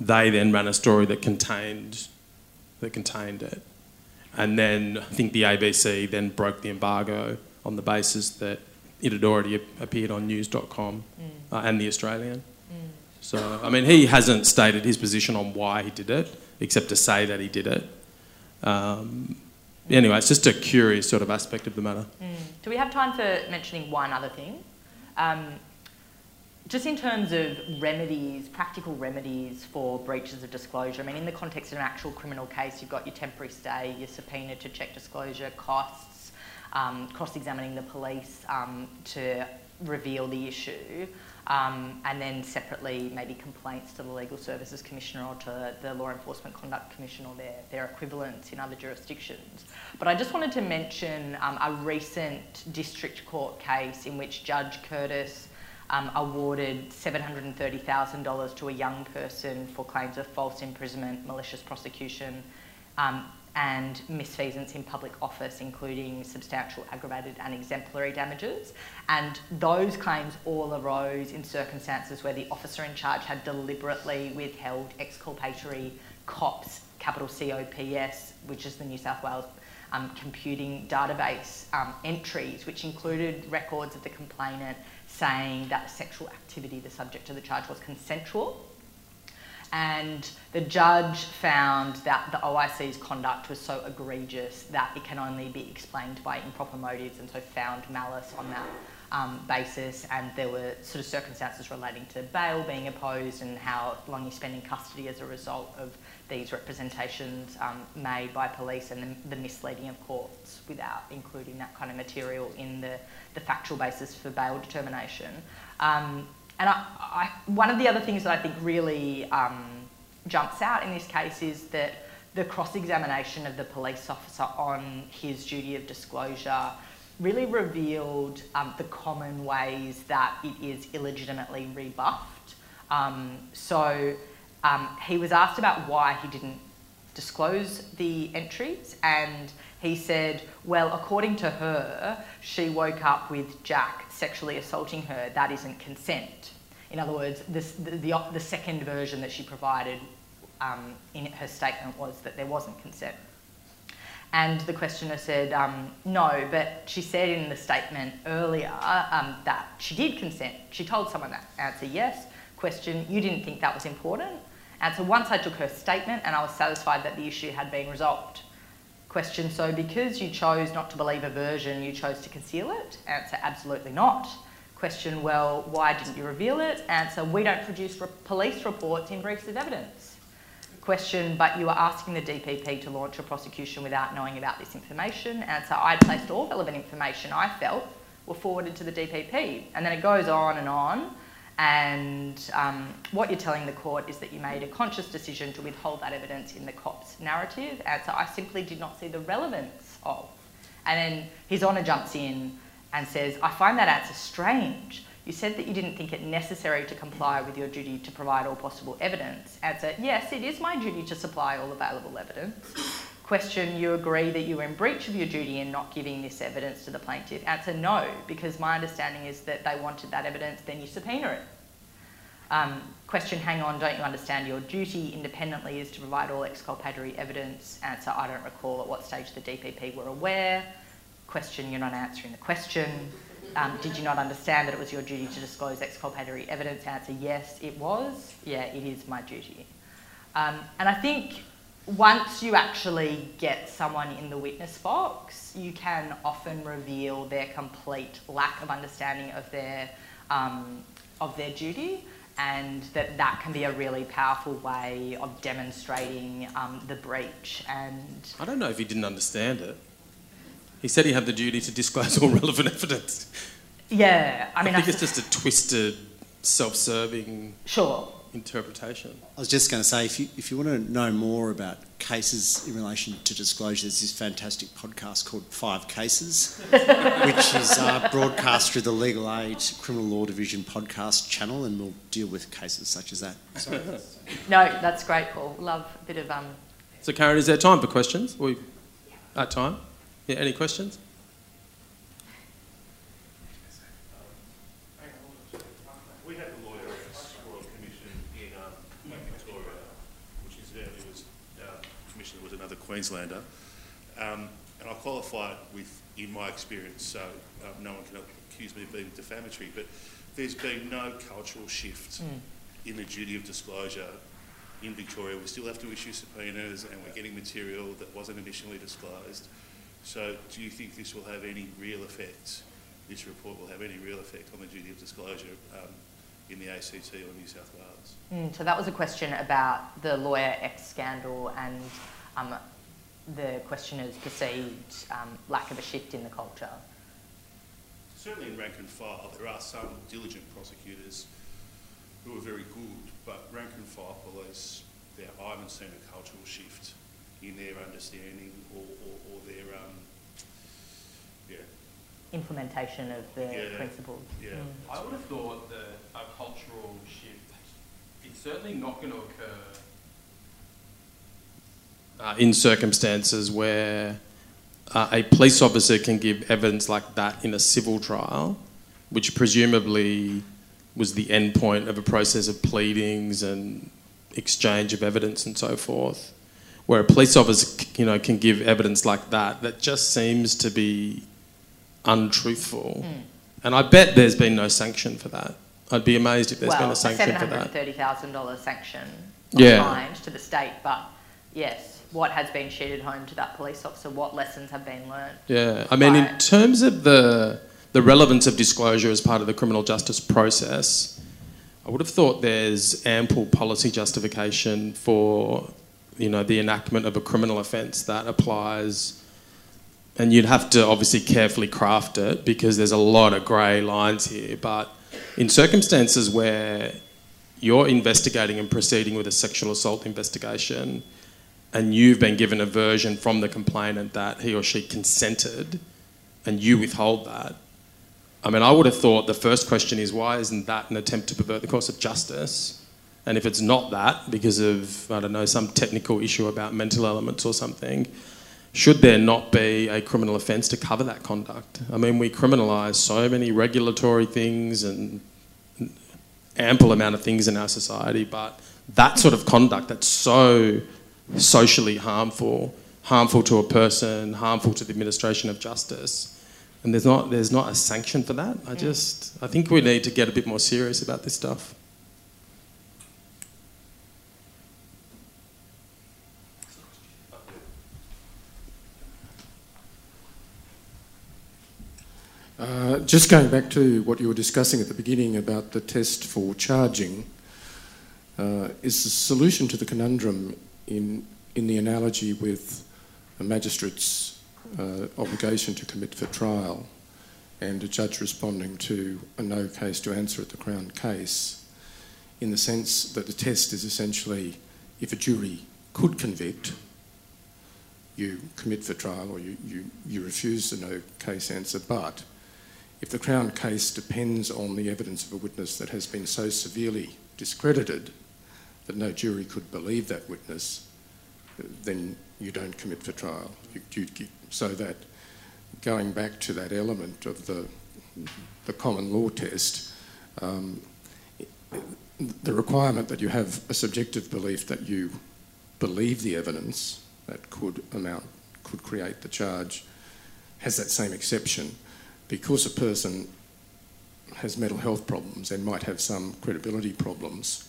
they then ran a story that contained that contained it. And then I think the ABC then broke the embargo on the basis that it had already appeared on news.com uh, and the Australian. So, I mean, he hasn't stated his position on why he did it, except to say that he did it. Um, anyway, it's just a curious sort of aspect of the matter.
Do we have time for mentioning one other thing? Um, just in terms of remedies, practical remedies for breaches of disclosure, I mean, in the context of an actual criminal case, you've got your temporary stay, your subpoena to check disclosure, costs, um, cross examining the police um, to reveal the issue, um, and then separately maybe complaints to the Legal Services Commissioner or to the Law Enforcement Conduct Commission or their, their equivalents in other jurisdictions. But I just wanted to mention um, a recent district court case in which Judge Curtis um, awarded $730,000 to a young person for claims of false imprisonment, malicious prosecution, um, and misfeasance in public office, including substantial aggravated and exemplary damages. And those claims all arose in circumstances where the officer in charge had deliberately withheld exculpatory COPS, capital COPS, which is the New South Wales um, computing database um, entries, which included records of the complainant saying that sexual activity the subject of the charge was consensual. And the judge found that the OIC's conduct was so egregious that it can only be explained by improper motives, and so found malice on that um, basis. And there were sort of circumstances relating to bail being opposed and how long you spend in custody as a result of these representations um, made by police and the, the misleading of courts without including that kind of material in the, the factual basis for bail determination. Um, and I, I, one of the other things that I think really um, jumps out in this case is that the cross examination of the police officer on his duty of disclosure really revealed um, the common ways that it is illegitimately rebuffed. Um, so um, he was asked about why he didn't disclose the entries, and he said, Well, according to her, she woke up with Jack sexually assaulting her. That isn't consent. In other words, this, the, the, the second version that she provided um, in her statement was that there wasn't consent. And the questioner said, um, no, but she said in the statement earlier um, that she did consent. She told someone that. Answer, yes. Question, you didn't think that was important? Answer, once I took her statement and I was satisfied that the issue had been resolved. Question, so because you chose not to believe a version, you chose to conceal it? Answer, absolutely not. Question, well, why didn't you reveal it? Answer, we don't produce re- police reports in briefs of evidence question, but you were asking the DPP to launch a prosecution without knowing about this information. Answer, I placed all relevant information I felt were forwarded to the DPP. And then it goes on and on. And um, what you're telling the court is that you made a conscious decision to withhold that evidence in the COPS narrative. Answer, I simply did not see the relevance of. And then his honour jumps in and says, I find that answer strange. You said that you didn't think it necessary to comply with your duty to provide all possible evidence. Answer, yes, it is my duty to supply all available evidence. Question, you agree that you were in breach of your duty in not giving this evidence to the plaintiff. Answer, no, because my understanding is that they wanted that evidence, then you subpoena it. Um, question, hang on, don't you understand your duty independently is to provide all exculpatory evidence? Answer, I don't recall at what stage the DPP were aware. Question, you're not answering the question. Um, did you not understand that it was your duty to disclose exculpatory evidence? Answer, yes, it was. Yeah, it is my duty. Um, and I think once you actually get someone in the witness box, you can often reveal their complete lack of understanding of their um, of their duty, and that that can be a really powerful way of demonstrating um, the breach. And
I don't know if he didn't understand it. He said he had the duty to disclose all relevant evidence.
yeah, I mean...
I, think
I
it's just a twisted, self-serving
sure.
Interpretation.
I was just going to say, if you, if you want to know more about cases in relation to disclosure, there's this fantastic podcast called Five Cases, which is uh, broadcast through the Legal Aid Criminal Law Division podcast channel, and we'll deal with cases such as that. Sorry.
No, that's great, Paul. Love a bit of um,
So, Karen, is there time for questions? We at time? Yeah. Any questions?
We had the Lawyers Royal Commission in um, Victoria, which incidentally was uh, commission was another Queenslander, um, and I'll qualify it with in my experience, so um, no one can accuse me of being defamatory, but there's been no cultural shift in the duty of disclosure in Victoria. We still have to issue subpoenas, and we're getting material that wasn't initially disclosed. So, do you think this will have any real effect? This report will have any real effect on the duty of disclosure um, in the ACT or New South Wales?
Mm, so that was a question about the lawyer X scandal and um, the questioner's perceived um, lack of a shift in the culture.
Certainly in rank and file, there are some diligent prosecutors who are very good, but rank and file police, there, I haven't seen a cultural shift in their understanding or, or, or their, um, yeah,
Implementation of the
Yeah,
principles.
yeah.
Mm.
I would have thought that a cultural shift, it's certainly not going to occur uh, in circumstances where uh, a police officer can give evidence like that in a civil trial, which presumably was the end point of a process of pleadings and exchange of evidence and so forth. Where a police officer, you know, can give evidence like that, that just seems to be untruthful. And I bet there's been no sanction for that. I'd be amazed if there's
well,
been a sanction for that.
$730,000 sanction
Yeah.
to the state, but yes, what has been sheeted home to that police officer? What lessons have been learned?
Yeah, I mean, in terms of the the relevance of disclosure as part of the criminal justice process, I would have thought there's ample policy justification for, you know, the enactment of a criminal offence that applies. And you'd have to obviously carefully craft it because there's a lot of grey lines here. But in circumstances where you're investigating and proceeding with a sexual assault investigation, and you've been given a version from the complainant that he or she consented, and you withhold that, I mean, I would have thought the first question is why isn't that an attempt to pervert the course of justice? And if it's not that, because of, I don't know, some technical issue about mental elements or something, should there not be a criminal offence to cover that conduct? I mean, we criminalise so many regulatory things and ample amount of things in our society, but that sort of conduct that's so socially harmful, harmful to a person, harmful to the administration of justice, and there's not there's not a sanction for that. I just I think we need to get a bit more serious about this stuff.
Uh, just going back to what you were discussing at the beginning about the test for charging, uh, is the solution to the conundrum in, in the analogy with a magistrate's uh, obligation to commit for trial and a judge responding to a no case to answer at the Crown case, in the sense that the test is essentially if a jury could convict, you commit for trial or you, you, you refuse the no case answer, but if the Crown case depends on the evidence of a witness that has been so severely discredited that no jury could believe that witness, then you don't commit for trial. You, you, so that going back to that element of the, the common law test, um, the requirement that you have a subjective belief that you believe the evidence that could amount, could create the charge, has that same exception because a person has mental health problems and might have some credibility problems,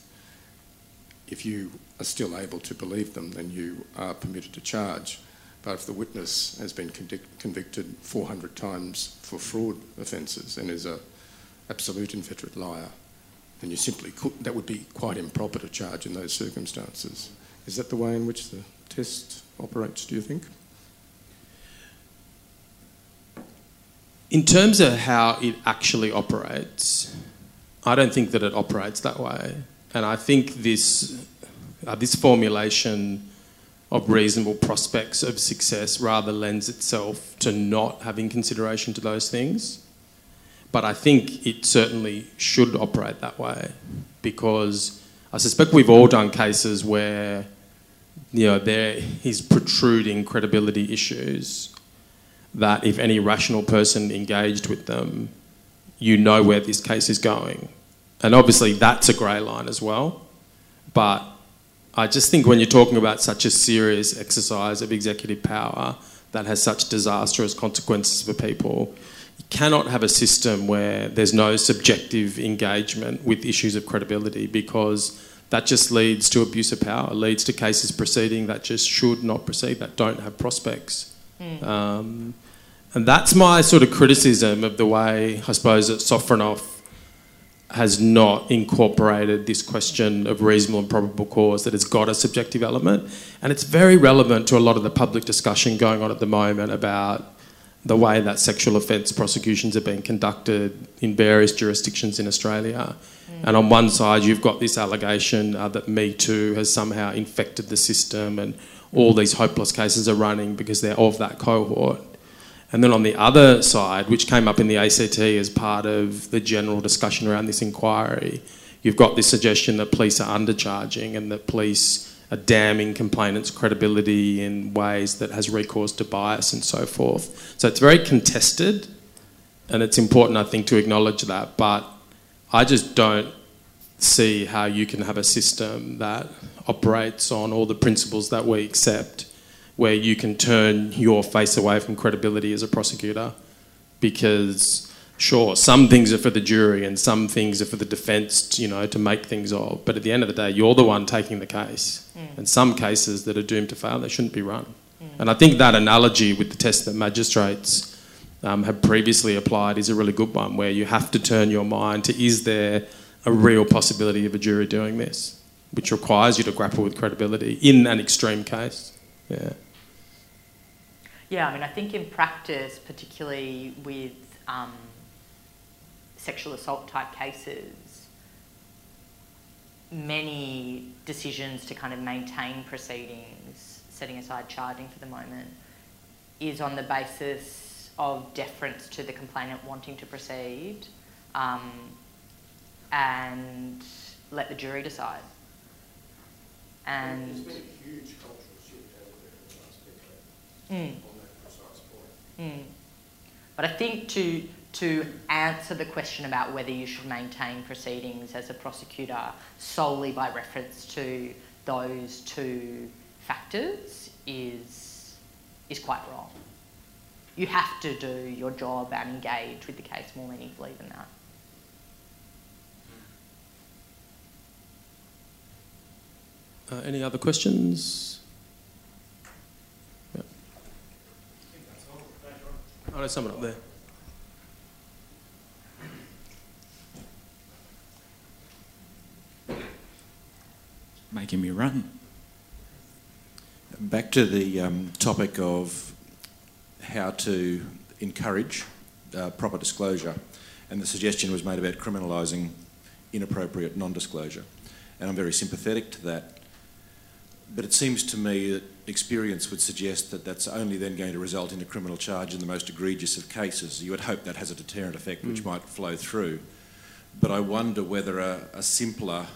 if you are still able to believe them, then you are permitted to charge. But if the witness has been convicted 400 times for fraud offences and is a absolute inveterate liar, then you simply could, that would be quite improper to charge in those circumstances. Is that the way in which the test operates, do you think?
In terms of how it actually operates, I don't think that it operates that way. And I think this, uh, this formulation of reasonable prospects of success rather lends itself to not having consideration to those things. But I think it certainly should operate that way because I suspect we've all done cases where you know there is protruding credibility issues that if any rational person engaged with them, you know where this case is going. And obviously that's a grey line as well. But I just think when you're talking about such a serious exercise of executive power that has such disastrous consequences for people, you cannot have a system where there's no subjective engagement with issues of credibility because that just leads to abuse of power, leads to cases proceeding that just should not proceed, that don't have prospects. Mm. Um, and that's my sort of criticism of the way, I suppose, that Sofronoff has not incorporated this question of reasonable and probable cause that has got a subjective element. And it's very relevant to a lot of the public discussion going on at the moment about the way that sexual offence prosecutions are being conducted in various jurisdictions in Australia. Mm. And on one side, you've got this allegation uh, that Me Too has somehow infected the system and all these hopeless cases are running because they're of that cohort. And then on the other side, which came up in the ACT as part of the general discussion around this inquiry, you've got this suggestion that police are undercharging and that police are damning complainants' credibility in ways that has recourse to bias and so forth. So it's very contested, and it's important, I think, to acknowledge that. But I just don't see how you can have a system that operates on all the principles that we accept where you can turn your face away from credibility as a prosecutor because sure some things are for the jury and some things are for the defence you know to make things of but at the end of the day you're the one taking the case. Mm. and some cases that are doomed to fail they shouldn't be run. Mm. and i think that analogy with the test that magistrates um, have previously applied is a really good one where you have to turn your mind to is there a real possibility of a jury doing this? Which requires you to grapple with credibility in an extreme case. Yeah
yeah, I mean, I think in practice, particularly with um, sexual assault type cases, many decisions to kind of maintain proceedings, setting aside charging for the moment, is on the basis of deference to the complainant wanting to proceed um, and let the jury decide. And. There's been a huge cultural shift over there in the last decade. Mm. Mm. But I think to to answer the question about whether you should maintain proceedings as a prosecutor solely by reference to those two factors is is quite wrong. You have to do your job and engage with the case more meaningfully than that.
Uh, any other questions? Oh, there's someone up there.
Making me run. Back to the um, topic of how to encourage uh, proper disclosure, and the suggestion was made about criminalising inappropriate non disclosure. And I'm very sympathetic to that. But it seems to me that experience would suggest that that's only then going to result in a criminal charge in the most egregious of cases. You would hope that has a deterrent effect which mm. might flow through. But I wonder whether a, a, simpler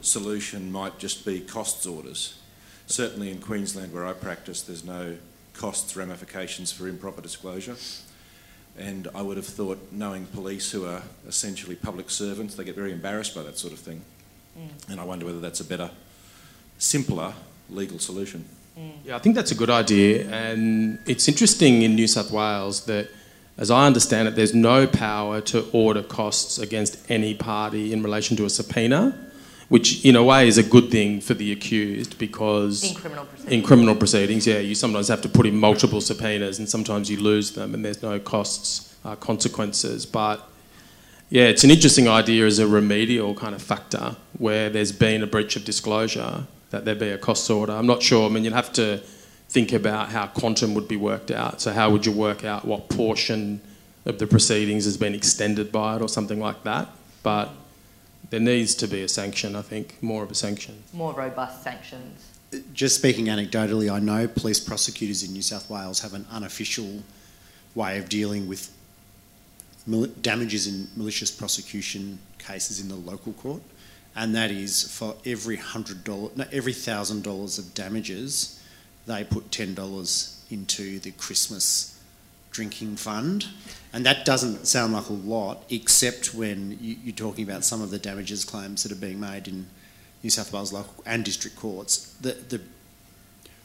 solution might just be costs orders. Certainly in Queensland, where I practice, there's no costs ramifications for improper disclosure. And I would have thought, knowing police who are essentially public servants, they get very embarrassed by that sort of thing. Mm. And I wonder whether that's a better, simpler legal solution.
Mm. Yeah, I think that's a good idea. And it's interesting in New South Wales that, as I understand it, there's no power to order costs against any party in relation to a subpoena, which in a way is a good thing for the accused because
In criminal proceedings.
in criminal proceedings, yeah, you sometimes have to put in multiple subpoenas and sometimes you lose them and there's no costs, uh, consequences. But yeah, it's an interesting idea as a remedial kind of factor where there's been a breach of disclosure that there be a cost order. I'm not sure. I mean, you'd have to think about how quantum would be worked out. So how would you work out what portion of the proceedings has been extended by it or something like that? But there needs to be a sanction, I think, more of a sanction.
More robust sanctions.
Just speaking anecdotally, I know police prosecutors in New South Wales have an unofficial way of dealing with damages in malicious prosecution cases in the local court, and that is for every hundred dollar, no, every thousand dollars of damages, they put ten dollars into the Christmas drinking fund, and that doesn't sound like a lot, except when you, you're talking about some of the damages claims that are being made in New South Wales local and district courts. The the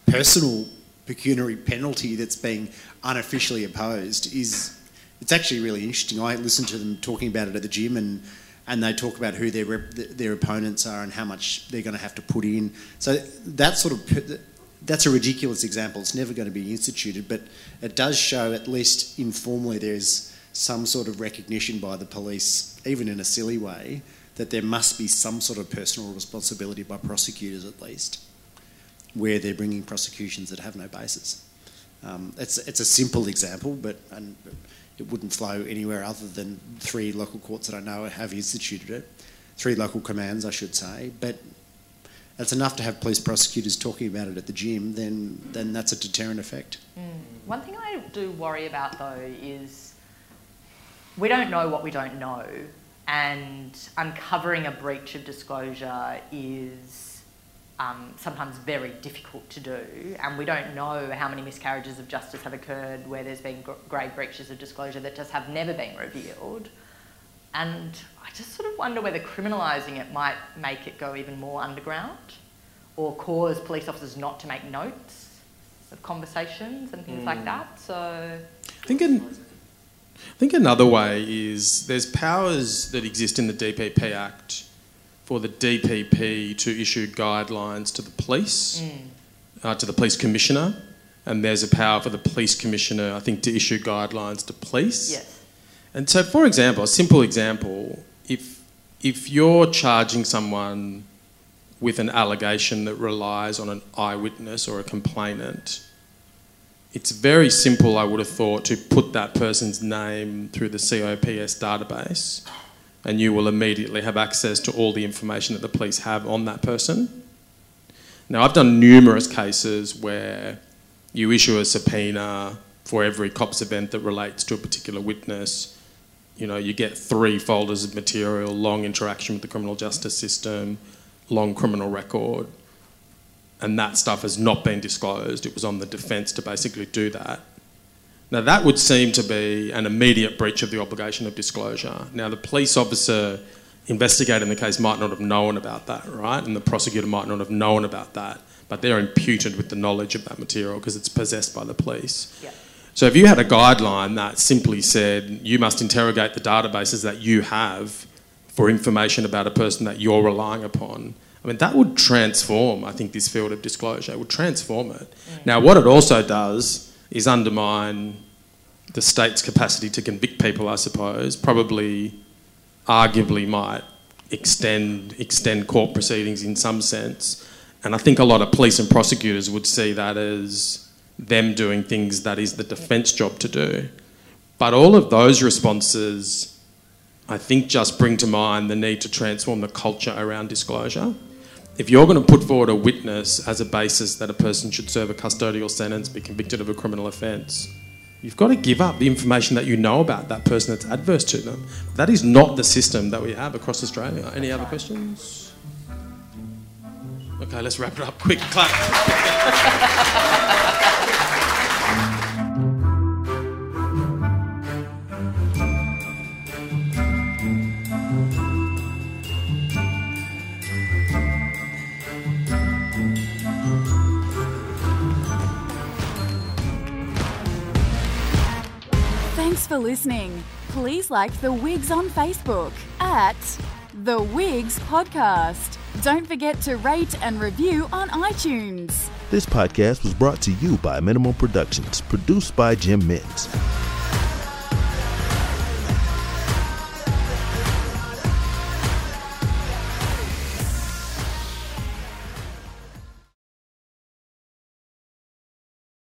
personal pecuniary penalty that's being unofficially opposed is it's actually really interesting. I listened to them talking about it at the gym and and they talk about who their their opponents are and how much they're going to have to put in. So that sort of that's a ridiculous example. It's never going to be instituted, but it does show at least informally there's some sort of recognition by the police, even in a silly way, that there must be some sort of personal responsibility by prosecutors at least, where they're bringing prosecutions that have no basis. Um, it's, it's a simple example, but and it wouldn't flow anywhere other than three local courts that I know have instituted it, three local commands, I should say. But that's enough to have police prosecutors talking about it at the gym, then, then that's a deterrent effect.
Mm. One thing I do worry about though is we don't know what we don't know, and uncovering a breach of disclosure is um, sometimes very difficult to do, and we don't know how many miscarriages of justice have occurred where there's been grave breaches of disclosure that just have never been revealed. And I just sort of wonder whether criminalising it might make it go even more underground or cause police officers not to make notes of conversations and things like that. So
I think, an, I think another way is there's powers that exist in the DPP Act for the DPP to issue guidelines to the police,
Mm.
uh, to the police commissioner, and there's a power for the police commissioner, I think, to issue guidelines to police.
Yes.
And so, for example, a simple example, if if you're charging someone with an allegation that relies on an eyewitness or a complainant, it's very simple, I would have thought, to put that person's name through the COPS database, and you will immediately have access to all the information that the police have on that person. Now, I've done numerous cases where you issue a subpoena for every COPS event that relates to a particular witness. You know, you get three folders of material, long interaction with the criminal justice system, long criminal record, and that stuff has not been disclosed. It was on the defence to basically do that. Now, that would seem to be an immediate breach of the obligation of disclosure. Now, the police officer investigating the case might not have known about that, right? And the prosecutor might not have known about that, but they're imputed with the knowledge of that material because it's possessed by the police.
Yeah.
So, if you had a guideline that simply said you must interrogate the databases that you have for information about a person that you're relying upon, I mean, that would transform, I think, this field of disclosure. It would transform it. Mm. Now, what it also does is undermine the state's capacity to convict people, I suppose, probably, arguably, might extend, extend court proceedings in some sense. And I think a lot of police and prosecutors would see that as them doing things that is the defence job to do. But all of those responses, I think, just bring to mind the need to transform the culture around disclosure. If you're going to put forward a witness as a basis that a person should serve a custodial sentence, be convicted of a criminal offence, you've got to give up the information that you know about that person that's adverse to them. That is not the system that we have across Australia. Any other questions? Okay, let's wrap it up. Quick clap.
Thanks for listening. Please like The Wigs on Facebook at The Wigs Podcast. Don't forget to rate and review on iTunes.
This podcast was brought to you by Minimal Productions, produced by Jim Mintz.